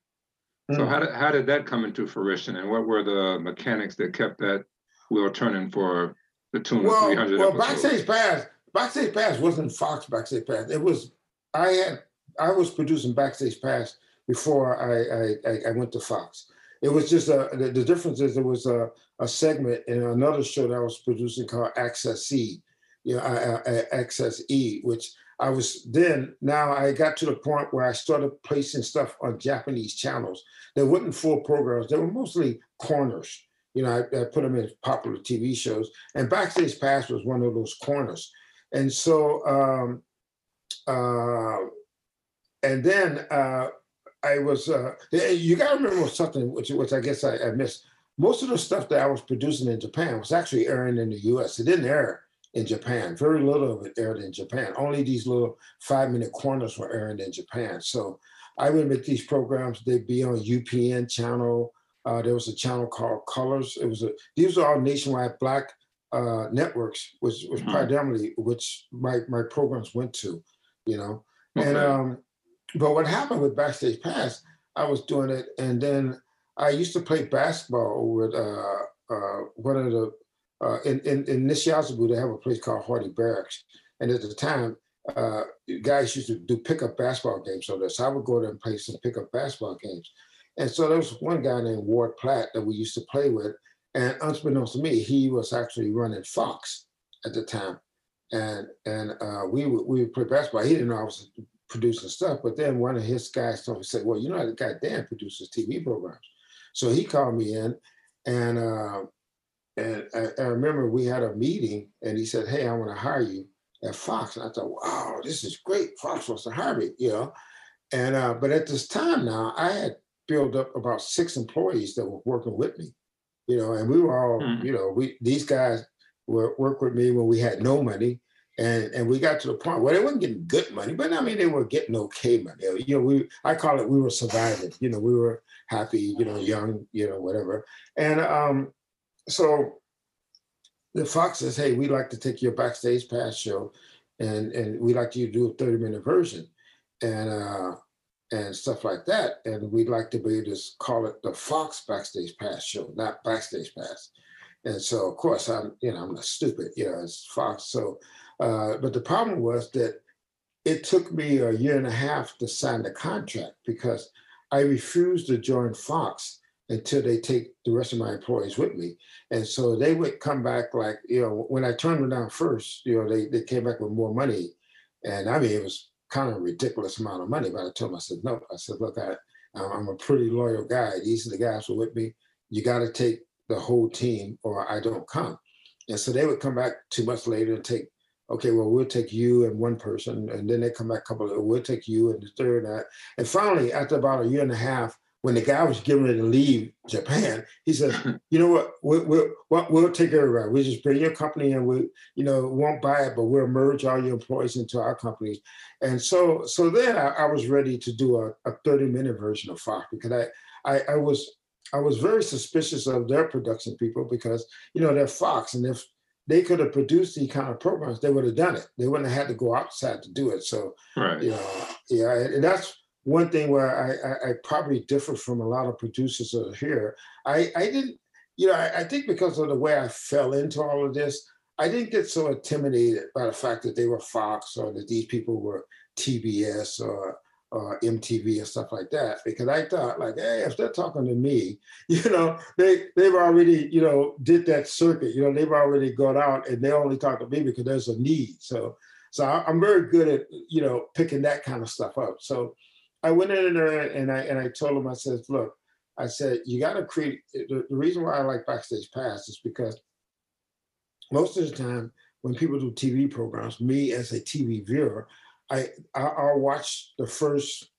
So hmm. how did how did that come into fruition, and what were the mechanics that kept that wheel turning for the tune well, of 300 well, episodes? Backstage Pass, Backstage Pass wasn't Fox Backstage Pass. It was I had I was producing Backstage Pass before I I, I went to Fox. It was just a the, the difference is there was a, a segment in another show that I was producing called Access E, you know, I, I, Access E, which I was then, now I got to the point where I started placing stuff on Japanese channels. They weren't full programs, they were mostly corners. You know, I, I put them in popular TV shows, and Backstage Pass was one of those corners. And so, um, uh, and then uh, I was, uh, you got to remember something, which, which I guess I, I missed. Most of the stuff that I was producing in Japan was actually airing in the US. It didn't air in Japan. Very little of it aired in Japan. Only these little five minute corners were airing in Japan. So I would make these programs. They'd be on UPN channel. Uh, there was a channel called Colors. It was a. These are all nationwide black uh, networks, which was mm-hmm. predominantly which my my programs went to. You know, okay. and um, but what happened with Backstage Pass? I was doing it, and then I used to play basketball with uh, uh, one of the uh, in, in, in Nishi Azabu, they have a place called Hardy Barracks. And at the time, uh, guys used to do pickup basketball games. So I would go there and play some pickup basketball games. And so there was one guy named Ward Platt that we used to play with. And unbeknownst to me, he was actually running Fox at the time. And and uh, we would we would play basketball. He didn't know I was producing stuff, but then one of his guys told me, said, Well, you know, how the guy Dan produces TV programs. So he called me in and uh, and I, I, remember we had a meeting and he said, Hey, I want to hire you at Fox. And I thought, wow, this is great. Fox wants to hire me, you know. And uh, but at this time now, I had built up about six employees that were working with me, you know, and we were all, mm. you know, we these guys were work with me when we had no money. And, and we got to the point where they weren't getting good money, but I mean they were getting okay money. You know, we I call it we were surviving. You know, we were happy. You know, young. You know, whatever. And um, so the Fox says, "Hey, we'd like to take your backstage pass show, and and we'd like you to do a thirty minute version, and uh, and stuff like that. And we'd like to be able to call it the Fox Backstage Pass show, not Backstage Pass." And so, of course, I'm you know I'm not stupid, you know, it's Fox. So, uh, but the problem was that it took me a year and a half to sign the contract because I refused to join Fox until they take the rest of my employees with me. And so they would come back like, you know, when I turned them down first, you know, they, they came back with more money. And I mean, it was kind of a ridiculous amount of money, but I told them, I said, no, I said, look, I, I'm a pretty loyal guy. These are the guys who are with me. You got to take the whole team or I don't come. And so they would come back two months later and take, okay, well, we'll take you and one person. And then they come back a couple of, we'll take you and the third. And, and finally, after about a year and a half, when the guy was getting ready to leave Japan, he said, "You know what? We'll, we'll, we'll take it. We just bring your company and we, you know, won't buy it, but we'll merge all your employees into our companies." And so, so then I, I was ready to do a, a 30 minute version of Fox because I, I, I was, I was very suspicious of their production people because you know they're Fox, and if they could have produced these kind of programs, they would have done it. They wouldn't have had to go outside to do it. So, right. you know, yeah, and that's one thing where I, I, I, probably differ from a lot of producers here. I, I didn't, you know, I, I, think because of the way I fell into all of this, I didn't get so intimidated by the fact that they were Fox or that these people were TBS or, or MTV and stuff like that. Because I thought, like, hey, if they're talking to me, you know, they they've already, you know, did that circuit. You know, they've already gone out and they only talk to me because there's a need. So, so I'm very good at, you know, picking that kind of stuff up. So I went in there and I and I told him, I said, look, I said, you got to create the, the reason why I like Backstage Pass is because most of the time when people do TV programs, me as a TV viewer, I I'll watch the first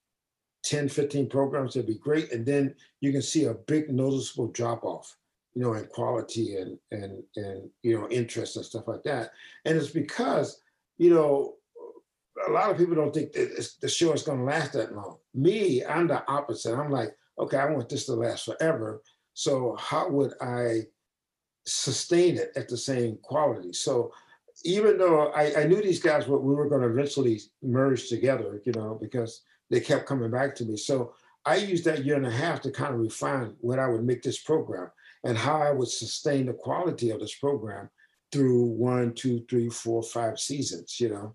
10, 15 programs, that'd be great. And then you can see a big noticeable drop off, you know, in quality and and and you know, interest and stuff like that. And it's because, you know, a lot of people don't think the show is going to last that long. Me, I'm the opposite. I'm like, okay, I want this to last forever. So how would I sustain it at the same quality? So even though I, I knew these guys, what we were going to eventually merge together, you know, because they kept coming back to me. So I used that year and a half to kind of refine what I would make this program and how I would sustain the quality of this program through one, two, three, four, five seasons, you know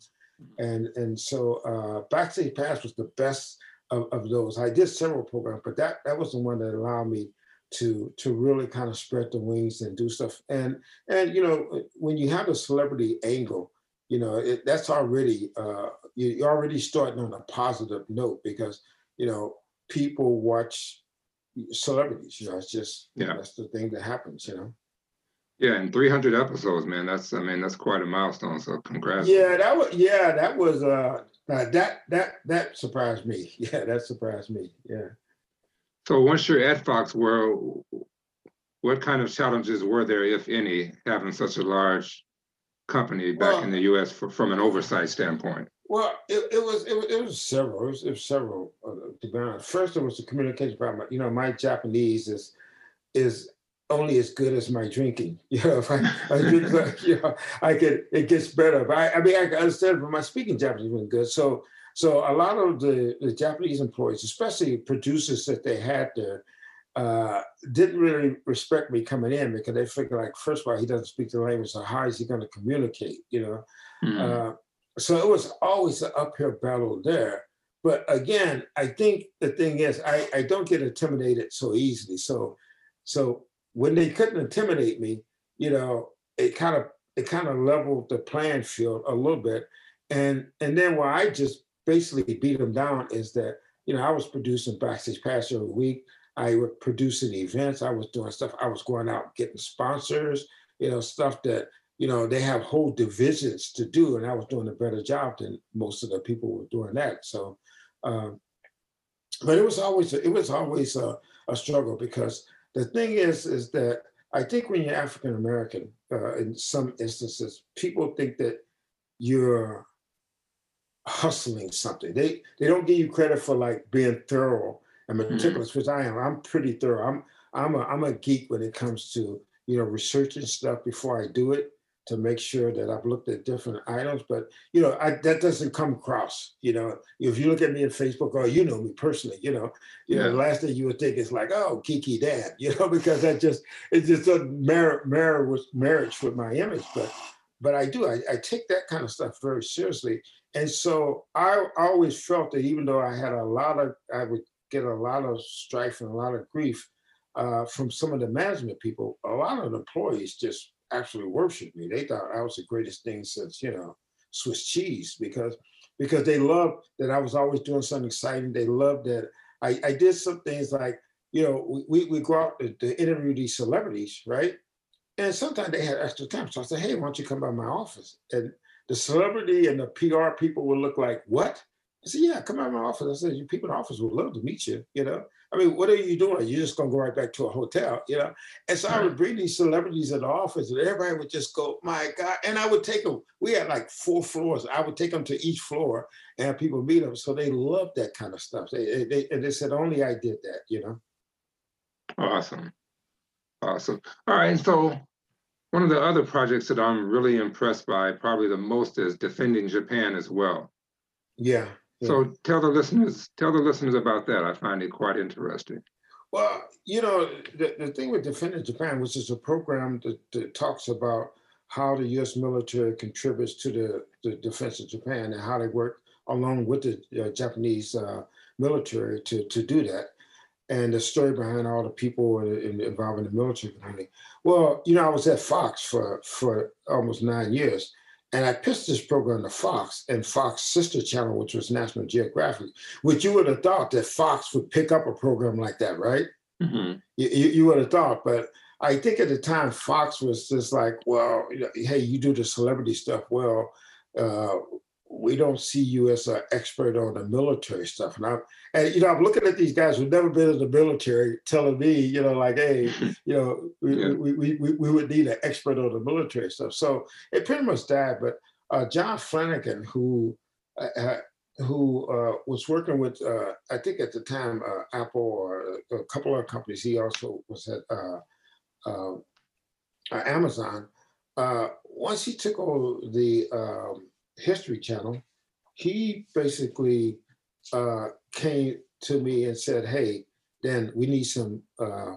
and and so uh, Backstage Pass was the best of, of those. I did several programs, but that that was the one that allowed me to to really kind of spread the wings and do stuff. And and you know when you have a celebrity angle, you know it, that's already uh, you, are already starting on a positive note because you know people watch celebrities. You know, it's just yeah. that's the thing that happens. You know. Yeah, and 300 episodes, man. That's I mean that's quite a milestone. So congrats. Yeah, that was yeah, that was uh that that that surprised me. Yeah, that surprised me. Yeah. So once you're at Fox, where what kind of challenges were there, if any, having such a large company back well, in the U.S. For, from an oversight standpoint? Well, it, it was it was it was several. It was, it was several. Uh, to be honest, first it was the communication problem. You know, my Japanese is is only as good as my drinking. You know, if I, I drink, like, you know, I could, it gets better. But I, I mean, I can understand, but my speaking Japanese wasn't good. So, so a lot of the, the Japanese employees, especially producers that they had there, uh, didn't really respect me coming in because they figured like, first of all, he doesn't speak the language, so how is he going to communicate? You know, mm-hmm. uh, so it was always an uphill battle there. But again, I think the thing is, I, I don't get intimidated so easily. So, so when they couldn't intimidate me, you know, it kind of it kind of leveled the playing field a little bit. And and then where I just basically beat them down is that, you know, I was producing backstage pass every week. I was producing events. I was doing stuff. I was going out getting sponsors, you know, stuff that, you know, they have whole divisions to do. And I was doing a better job than most of the people were doing that. So, um, but it was always, it was always a, a struggle because the thing is, is that I think when you're African American, uh, in some instances, people think that you're hustling something. They they don't give you credit for like being thorough and mm-hmm. meticulous, mm-hmm. which I am. I'm pretty thorough. I'm I'm a I'm a geek when it comes to you know researching stuff before I do it to make sure that I've looked at different items. But you know, I, that doesn't come across. You know, if you look at me on Facebook, or you know me personally, you know, you know, the last thing you would think is like, oh, Kiki Dad, you know, because that just it just doesn't merit merit with marriage with my image. But but I do. I, I take that kind of stuff very seriously. And so I always felt that even though I had a lot of, I would get a lot of strife and a lot of grief uh, from some of the management people. A lot of the employees just actually worshiped me. They thought I was the greatest thing since, you know, Swiss cheese because because they loved that I was always doing something exciting. They loved that I, I did some things like, you know, we, we go out to, to interview these celebrities, right? And sometimes they had extra time. So I said, hey, why don't you come by my office? And the celebrity and the PR people would look like, what? I said, yeah, come by my office. I said, you people in the office would love to meet you, you know? I mean, what are you doing? You're just gonna go right back to a hotel, you know? And so I would bring these celebrities in the office, and everybody would just go, "My God!" And I would take them. We had like four floors. I would take them to each floor and have people meet them. So they loved that kind of stuff. They, they and they said, "Only I did that," you know. Awesome, awesome. All right, and so one of the other projects that I'm really impressed by, probably the most, is defending Japan as well. Yeah. So tell the listeners, tell the listeners about that. I find it quite interesting. Well, you know, the, the thing with Defending Japan, which is a program that, that talks about how the U.S. military contributes to the, the defense of Japan and how they work along with the uh, Japanese uh, military to, to do that and the story behind all the people in, involved in the military community. Well, you know, I was at Fox for for almost nine years, and I pitched this program to Fox and Fox sister channel, which was National Geographic. Which you would have thought that Fox would pick up a program like that, right? Mm-hmm. You, you would have thought, but I think at the time Fox was just like, well, hey, you do the celebrity stuff well. Uh, we don't see you as an expert on the military stuff. And I'm, and you know, I'm looking at these guys who've never been in the military, telling me, you know, like, hey, you know, we, yeah. we, we, we, we, would need an expert on the military stuff. So it pretty much died. But uh, John Flanagan, who uh, uh who uh, was working with, uh, I think at the time, uh, Apple or a couple of companies. He also was at um, Amazon. once he took over the um, History Channel, he basically uh, came to me and said, "Hey, Dan, we need some uh,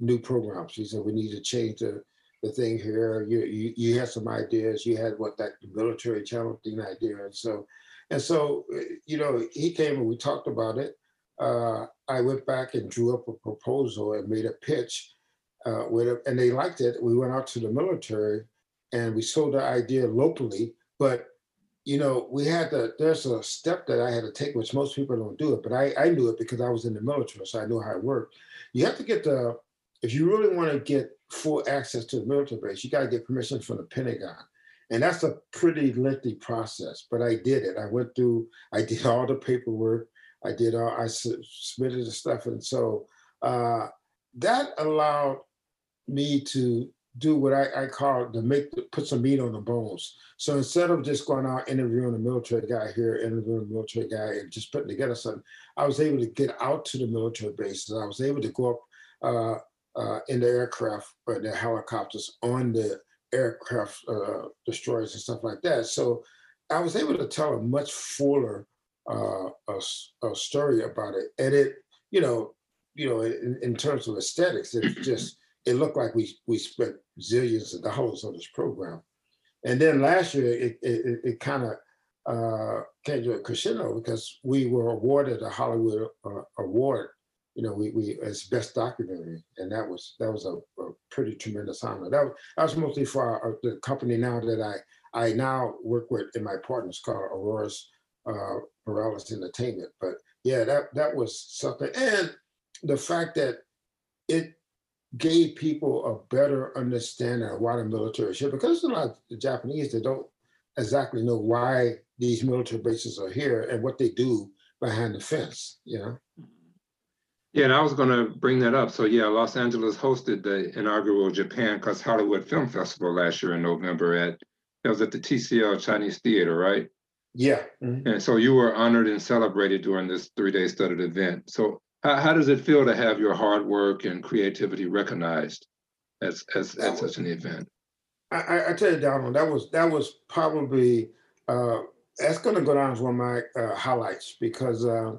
new programs." He said, "We need to change the the thing here. You you, you had some ideas. You had what that military channel thing idea, and so and so you know he came and we talked about it. Uh, I went back and drew up a proposal and made a pitch uh, with it, and they liked it. We went out to the military and we sold the idea locally, but you know, we had to, there's a step that I had to take, which most people don't do it, but I, I knew it because I was in the military, so I knew how it worked. You have to get the, if you really want to get full access to the military base, you got to get permission from the Pentagon. And that's a pretty lengthy process, but I did it. I went through, I did all the paperwork. I did all, I submitted the stuff. And so uh, that allowed me to do what I, I call to make put some meat on the bones. So instead of just going out interviewing a military guy here, interviewing a military guy, and just putting together something, I was able to get out to the military bases. I was able to go up uh, uh, in the aircraft or the helicopters on the aircraft uh, destroyers and stuff like that. So I was able to tell a much fuller uh, a, a story about it, and it, you know, you know, in, in terms of aesthetics, it just it looked like we we spent zillions of dollars on this program. And then last year, it it, it kind of uh, came to a crescendo because we were awarded a Hollywood uh, award. You know, we, we as best documentary, and that was that was a, a pretty tremendous honor. That was, that was mostly for our, the company now that I I now work with in my partners called Aurora's uh, Morales Entertainment. But yeah, that that was something, and the fact that it gave people a better understanding of why the military should, because a lot of the Japanese that don't exactly know why these military bases are here and what they do behind the fence, you know? Yeah, and I was going to bring that up. So, yeah, Los Angeles hosted the inaugural Japan Cuts Hollywood Film Festival last year in November at, it was at the TCL Chinese Theater, right? Yeah. Mm-hmm. And so you were honored and celebrated during this three day studded event. So, how, how does it feel to have your hard work and creativity recognized as as at such an event? I, I tell you, Donald, that was that was probably uh, that's going to go down as one of my uh, highlights because uh,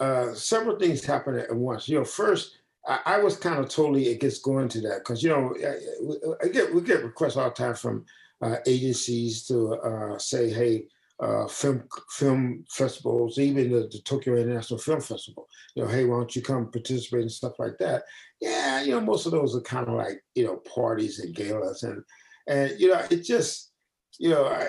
uh, several things happened at once. You know, first I, I was kind of totally against going to that because you know I, I, get we get requests all the time from uh, agencies to uh, say, hey, uh, film film festivals, even the, the, Tokyo International Film Festival. You know, hey, why don't you come participate and stuff like that? Yeah, you know, most of those are kind of like you know parties and galas, and and you know, it just you know, I,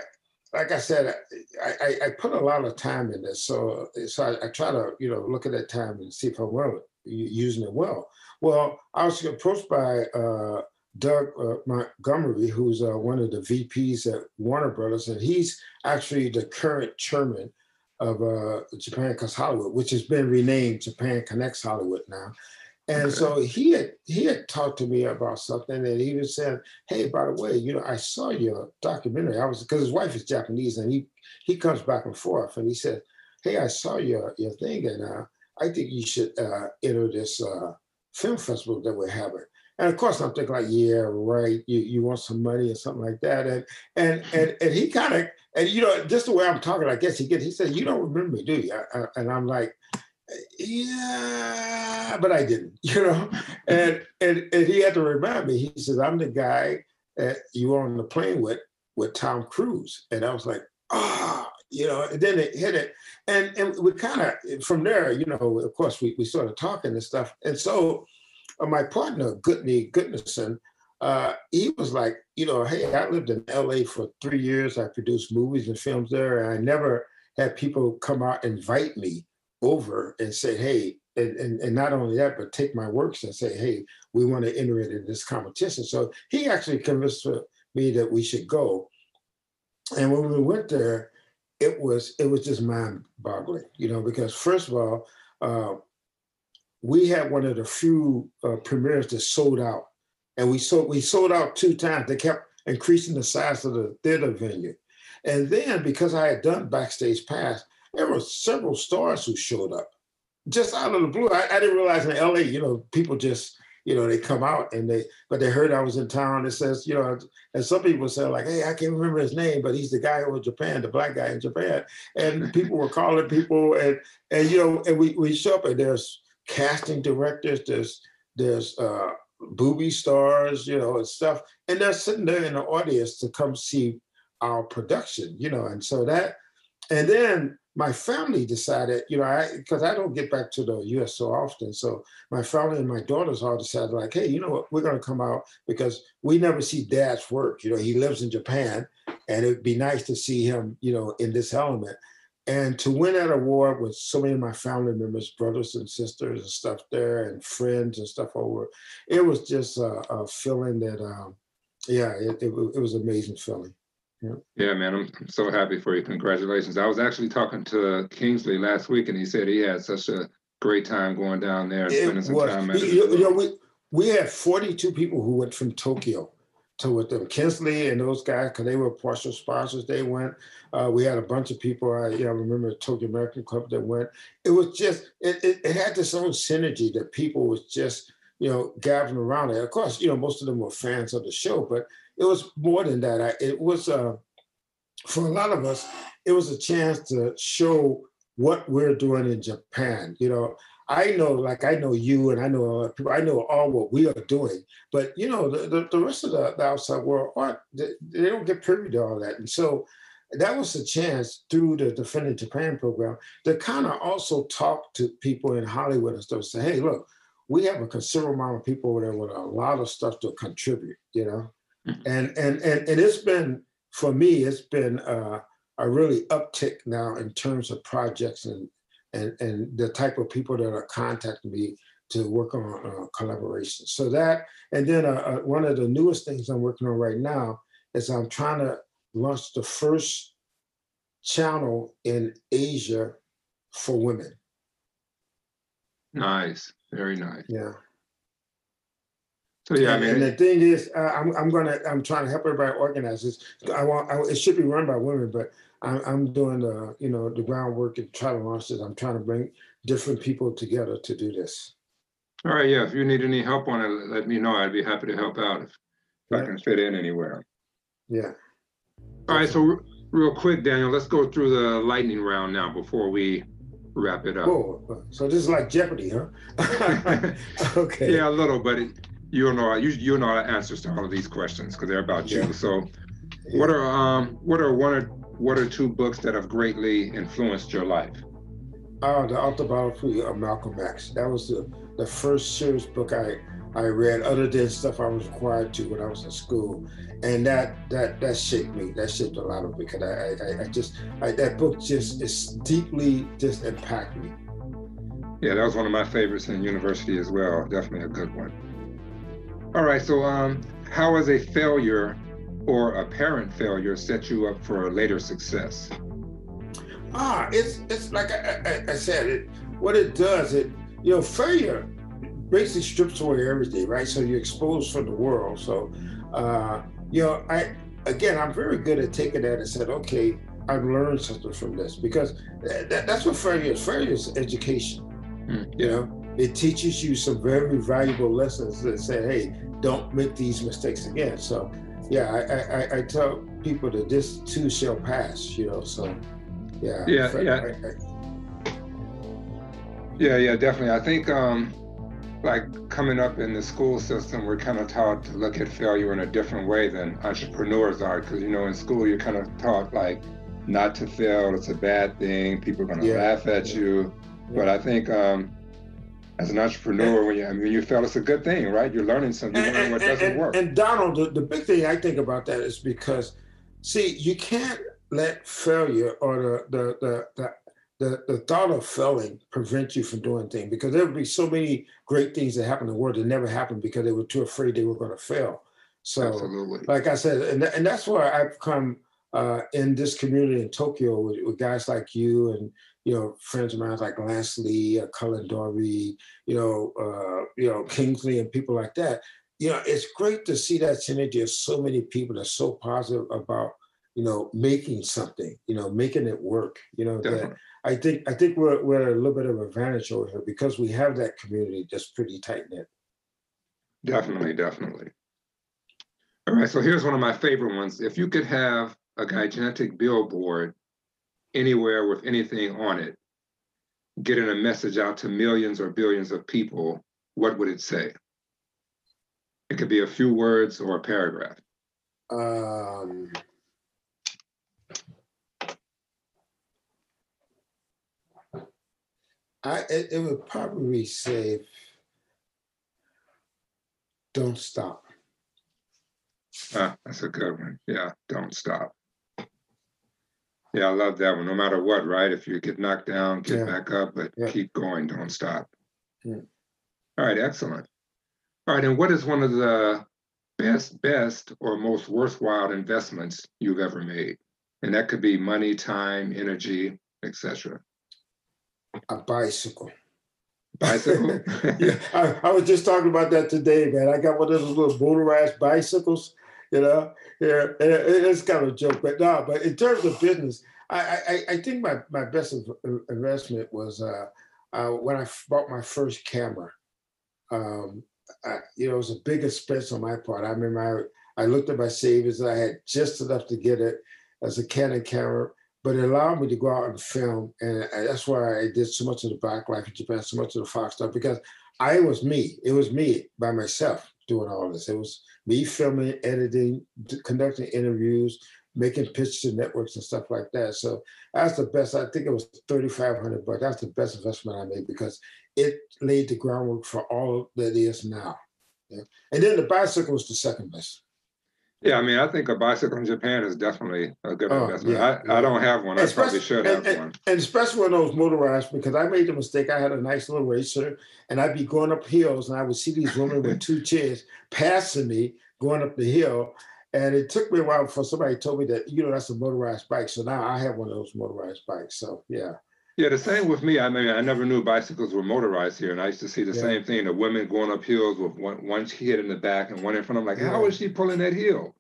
like I said, I, I, I put a lot of time in this, so so I, I, try to you know look at that time and see if I'm well using it well. Well, I was approached by uh, Doug uh, Montgomery, who's uh, one of the VPs at Warner Brothers, and he's actually the current chairman of uh, Japan Cuts Hollywood, which has been renamed Japan Connects Hollywood now. And okay. so he had he had talked to me about something, and he was saying, "Hey, by the way, you know, I saw your documentary. I was because his wife is Japanese, and he he comes back and forth, and he said, "Hey, I saw your your thing, and uh, I think you should uh, enter this uh, film festival that we're having." And of course, I'm thinking like, "Yeah, right. You you want some money or something like that?" And and and and he kind of and you know just the way I'm talking, I guess he gets. He said, "You don't remember me, do you?" I, I, and I'm like yeah, but I didn't, you know. And and and he had to remind me. He says, "I'm the guy that you were on the plane with with Tom Cruise," and I was like, "Ah." Oh, you know, and then it hit it, and and we kind of from there, you know, of course, we we started talking and stuff, and so my partner Gutney Gutnison, uh, he was like, you know, hey, I lived in L.A. for three years. I produced movies and films there, and I never had people come out invite me over and say, hey, and, and, and not only that, but take my works and say, hey, we want to enter it in this competition. So he actually convinced me that we should go. And when we went there, it was it was just mind-boggling, you know, because first of all, uh, we had one of the few uh, premieres that sold out, and we sold we sold out two times. They kept increasing the size of the theater venue, and then because I had done backstage pass, there were several stars who showed up just out of the blue. I, I, didn't realize in LA, you know, people just, you know, they come out and they, but they heard I was in town. It says, you know, and some people said like, hey, I can't remember his name, but he's the guy in Japan, the black guy in Japan. And people were calling people and, and, you know, and we, we show up and there's casting directors, there's, there's, uh, booby stars, you know, and stuff. And they're sitting there in the audience to come see our production, you know, and so that, and then my family decided, you know, I because I don't get back to the U.S. so often, so my family and my daughters all decided, like, hey, you know what, we're going to come out because we never see Dad's work. You know, he lives in Japan, and it'd be nice to see him, you know, in this element. And to win that award with so many of my family members, brothers and sisters and stuff there, and friends and stuff over, it was just a, a feeling that, um, yeah, it, it, it was amazing feeling. Yeah. yeah, man, I'm so happy for you. Congratulations. I was actually talking to Kingsley last week, and he said he had such a great time going down there, spending some was. time. You, you know, we we had 42 people who went from Tokyo to with them. Kingsley and those guys, because they were partial sponsors, they went. Uh, we had a bunch of people. I you know, remember Tokyo American Club that went. It was just it, it, it had this own synergy that people was just you know gathering around it. Of course, you know most of them were fans of the show, but it was more than that. I, it was uh, for a lot of us, it was a chance to show what we're doing in Japan. You know, I know, like I know you, and I know people. I know all what we are doing, but you know, the, the, the rest of the, the, outside world aren't. They, they don't get privy to all that, and so that was a chance through the Defending Japan program to kind of also talk to people in Hollywood and stuff. Say, hey, look, we have a considerable amount of people over there with a lot of stuff to contribute. You know, Mm-hmm. And, and, and, and it's been, for me, it's been uh, a really uptick now in terms of projects and, and, and the type of people that are contacting me to work on uh, collaboration. So that, and then uh, uh, one of the newest things I'm working on right now is I'm trying to launch the first channel in Asia for women. Nice, very nice. Yeah. So yeah, I mean, and the thing is, uh, I'm I'm gonna I'm trying to help everybody organize this. I want I, it should be run by women, but I'm I'm doing the you know the groundwork and try to launch this. I'm trying to bring different people together to do this. All right, yeah. If you need any help on it, let me know. I'd be happy to help out if, if yeah. I can fit in anywhere. Yeah. All right, so real quick, Daniel, let's go through the lightning round now before we wrap it up. Oh, so this is like Jeopardy, huh? okay. Yeah, a little, but it, you'll know you you know the answers to all of these questions because they're about yeah. you. So, yeah. what are um what are one or what are two books that have greatly influenced your life? Uh, the autobiography of Malcolm X. That was the the first serious book I I read, other than stuff I was required to when I was in school, and that that that shaped me. That shaped a lot of me because I, I, I just I, that book just is deeply just impacted me. Yeah, that was one of my favorites in university as well. Definitely a good one. All right, so um, how has a failure or apparent failure set you up for a later success? Ah, it's it's like I, I, I said, it what it does, it you know, failure basically strips away everything, right? So you're exposed from the world. So uh, you know, I again I'm very good at taking that and said, okay, I've learned something from this because that, that's what failure is. Failure is education. Mm. You know, it teaches you some very valuable lessons that say, hey, don't make these mistakes again. So, yeah, I, I, I tell people that this too shall pass. You know, so yeah, yeah, yeah, I, I, yeah, yeah, definitely. I think um, like coming up in the school system, we're kind of taught to look at failure in a different way than entrepreneurs are, because you know, in school you're kind of taught like not to fail. It's a bad thing. People are going to yeah. laugh at yeah. you. Yeah. But I think um, as an entrepreneur, when you I mean, you fail, it's a good thing, right? You're learning something. You learn what doesn't and, work. And Donald, the, the big thing I think about that is because, see, you can't let failure or the the the, the the, the thought of failing prevent you from doing things because there would be so many great things that happen in the world that never happened because they were too afraid they were going to fail. So, Absolutely. like I said, and, and that's why I've come uh, in this community in Tokyo with, with, guys like you and you know friends of mine like Lance Lee, uh, Cullen Dory, you know, uh, you know Kingsley and people like that. You know, it's great to see that synergy of so many people that's so positive about you know making something, you know, making it work. You know, that I think I think we're we're a little bit of advantage over here because we have that community that's pretty tight knit. Definitely, definitely. All right, so here's one of my favorite ones. If you could have a gigantic billboard anywhere with anything on it, getting a message out to millions or billions of people, what would it say? It could be a few words or a paragraph. Um, I it, it would probably say, "Don't stop." Ah, that's a good one. Yeah, don't stop. Yeah, I love that one. No matter what, right? If you get knocked down, get yeah. back up, but yeah. keep going. Don't stop. Yeah. All right, excellent. All right, and what is one of the best, best, or most worthwhile investments you've ever made? And that could be money, time, energy, etc. A bicycle. Bicycle? yeah, I, I, was just talking about that today, man. I got one of those little motorized bicycles you know, yeah, it's kind of a joke, but no, but in terms of business, I, I, I think my, my best investment was uh, uh, when I bought my first camera. Um, I, you know, it was a big expense on my part. I remember I, I looked at my savings. I had just enough to get it as a Canon camera, but it allowed me to go out and film. And that's why I did so much of the Black Life in Japan, so much of the Fox stuff, because I was me. It was me by myself doing all this. It was me filming, editing, conducting interviews, making pitches to networks and stuff like that. So that's the best. I think it was 3,500 bucks. That's the best investment I made because it laid the groundwork for all that is now. Yeah. And then the bicycle was the second best. Yeah, I mean, I think a bicycle in Japan is definitely a good oh, investment. Yeah, I, yeah. I don't have one. I probably should have and, one. And especially one of those motorized, because I made the mistake. I had a nice little racer, and I'd be going up hills, and I would see these women with two chairs passing me going up the hill. And it took me a while before somebody told me that, you know, that's a motorized bike. So now I have one of those motorized bikes. So yeah. Yeah, the same with me. I mean, I never knew bicycles were motorized here, and I used to see the yeah. same thing: the women going up hills with one one kid in the back and one in front. I'm like, yeah. how is she pulling that hill?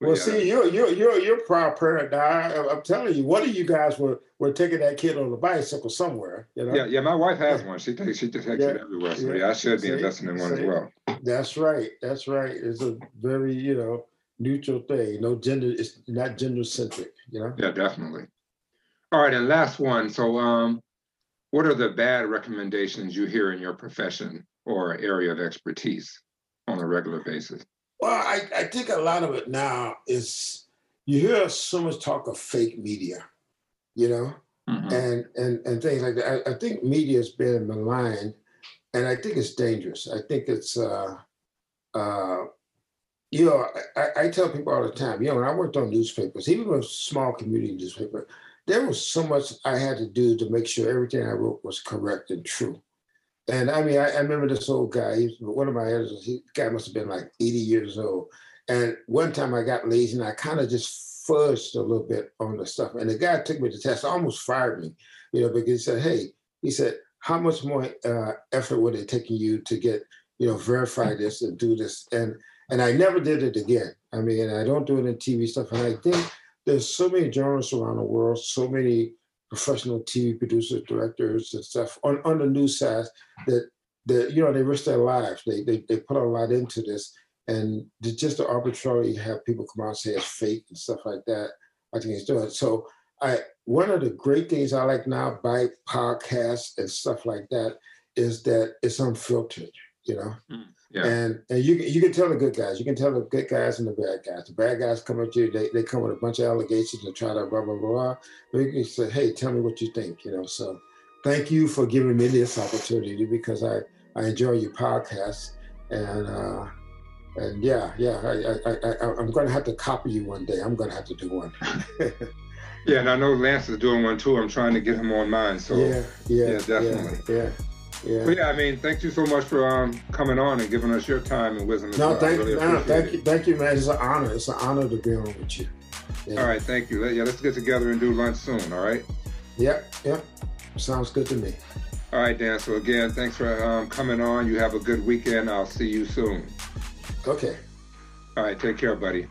Well, yeah. see, you're you're you're you're proud parent. I, I'm telling you, one of you guys were were taking that kid on a bicycle somewhere. You know? Yeah, yeah. My wife has one. She takes she takes yeah. it everywhere. So yeah, I should be investing in one see, as well. That's right. That's right. It's a very you know neutral thing. No gender. It's not gender centric. You know. Yeah, definitely. All right, and last one. So, um, what are the bad recommendations you hear in your profession or area of expertise on a regular basis? Well, I, I think a lot of it now is you hear so much talk of fake media, you know, mm-hmm. and, and and things like that. I, I think media has been maligned, and I think it's dangerous. I think it's, uh, uh, you know, I, I tell people all the time, you know, when I worked on newspapers, even with small community newspaper, there was so much I had to do to make sure everything I wrote was correct and true. And I mean, I, I remember this old guy. One of my editors. He guy must have been like 80 years old. And one time I got lazy and I kind of just fudged a little bit on the stuff. And the guy took me to test, almost fired me, you know, because he said, hey, he said, how much more uh, effort would it take you to get, you know, verify this and do this? And and I never did it again. I mean, I don't do it in TV stuff. And I think there's so many journalists around the world, so many professional TV producers, directors, and stuff on, on the news side that that you know they risk their lives. They, they they put a lot into this, and just to arbitrarily have people come out and say it's fake and stuff like that, I think it's doing. So I one of the great things I like now by podcasts and stuff like that is that it's unfiltered. You know. Mm. Yeah. And and you you can tell the good guys. You can tell the good guys and the bad guys. The bad guys come at you. They, they come with a bunch of allegations and try to blah blah blah. But you can say, hey, tell me what you think. You know. So thank you for giving me this opportunity because I I enjoy your podcast and uh, and yeah yeah I I, I I'm going to have to copy you one day. I'm going to have to do one. yeah, and I know Lance is doing one too. I'm trying to get him on mine. So yeah yeah yeah definitely yeah. yeah. Yeah. But yeah, I mean, thank you so much for um, coming on and giving us your time and wisdom. No, thank, really no, thank you, thank you, man. It's an honor. It's an honor to be on with you. Yeah. All right, thank you. Yeah, let's get together and do lunch soon. All right. Yep, yep. Sounds good to me. All right, Dan. So again, thanks for um, coming on. You have a good weekend. I'll see you soon. Okay. All right. Take care, buddy.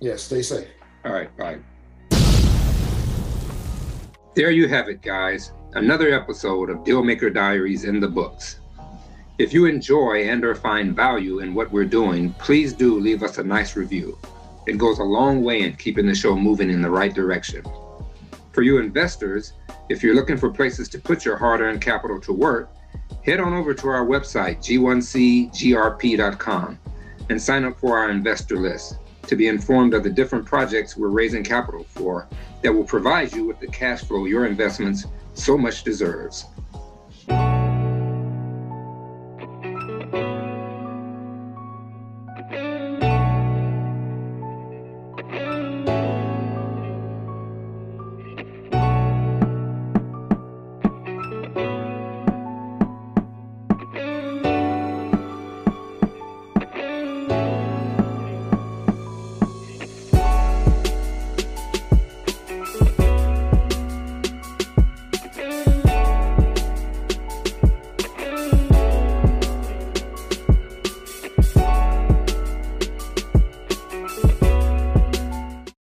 Yeah. Stay safe. All right. Bye. There you have it, guys another episode of Dealmaker Diaries in the books. If you enjoy and or find value in what we're doing, please do leave us a nice review. It goes a long way in keeping the show moving in the right direction. For you investors, if you're looking for places to put your hard-earned capital to work, head on over to our website, g1cgrp.com, and sign up for our investor list to be informed of the different projects we're raising capital for that will provide you with the cash flow your investments so much deserves.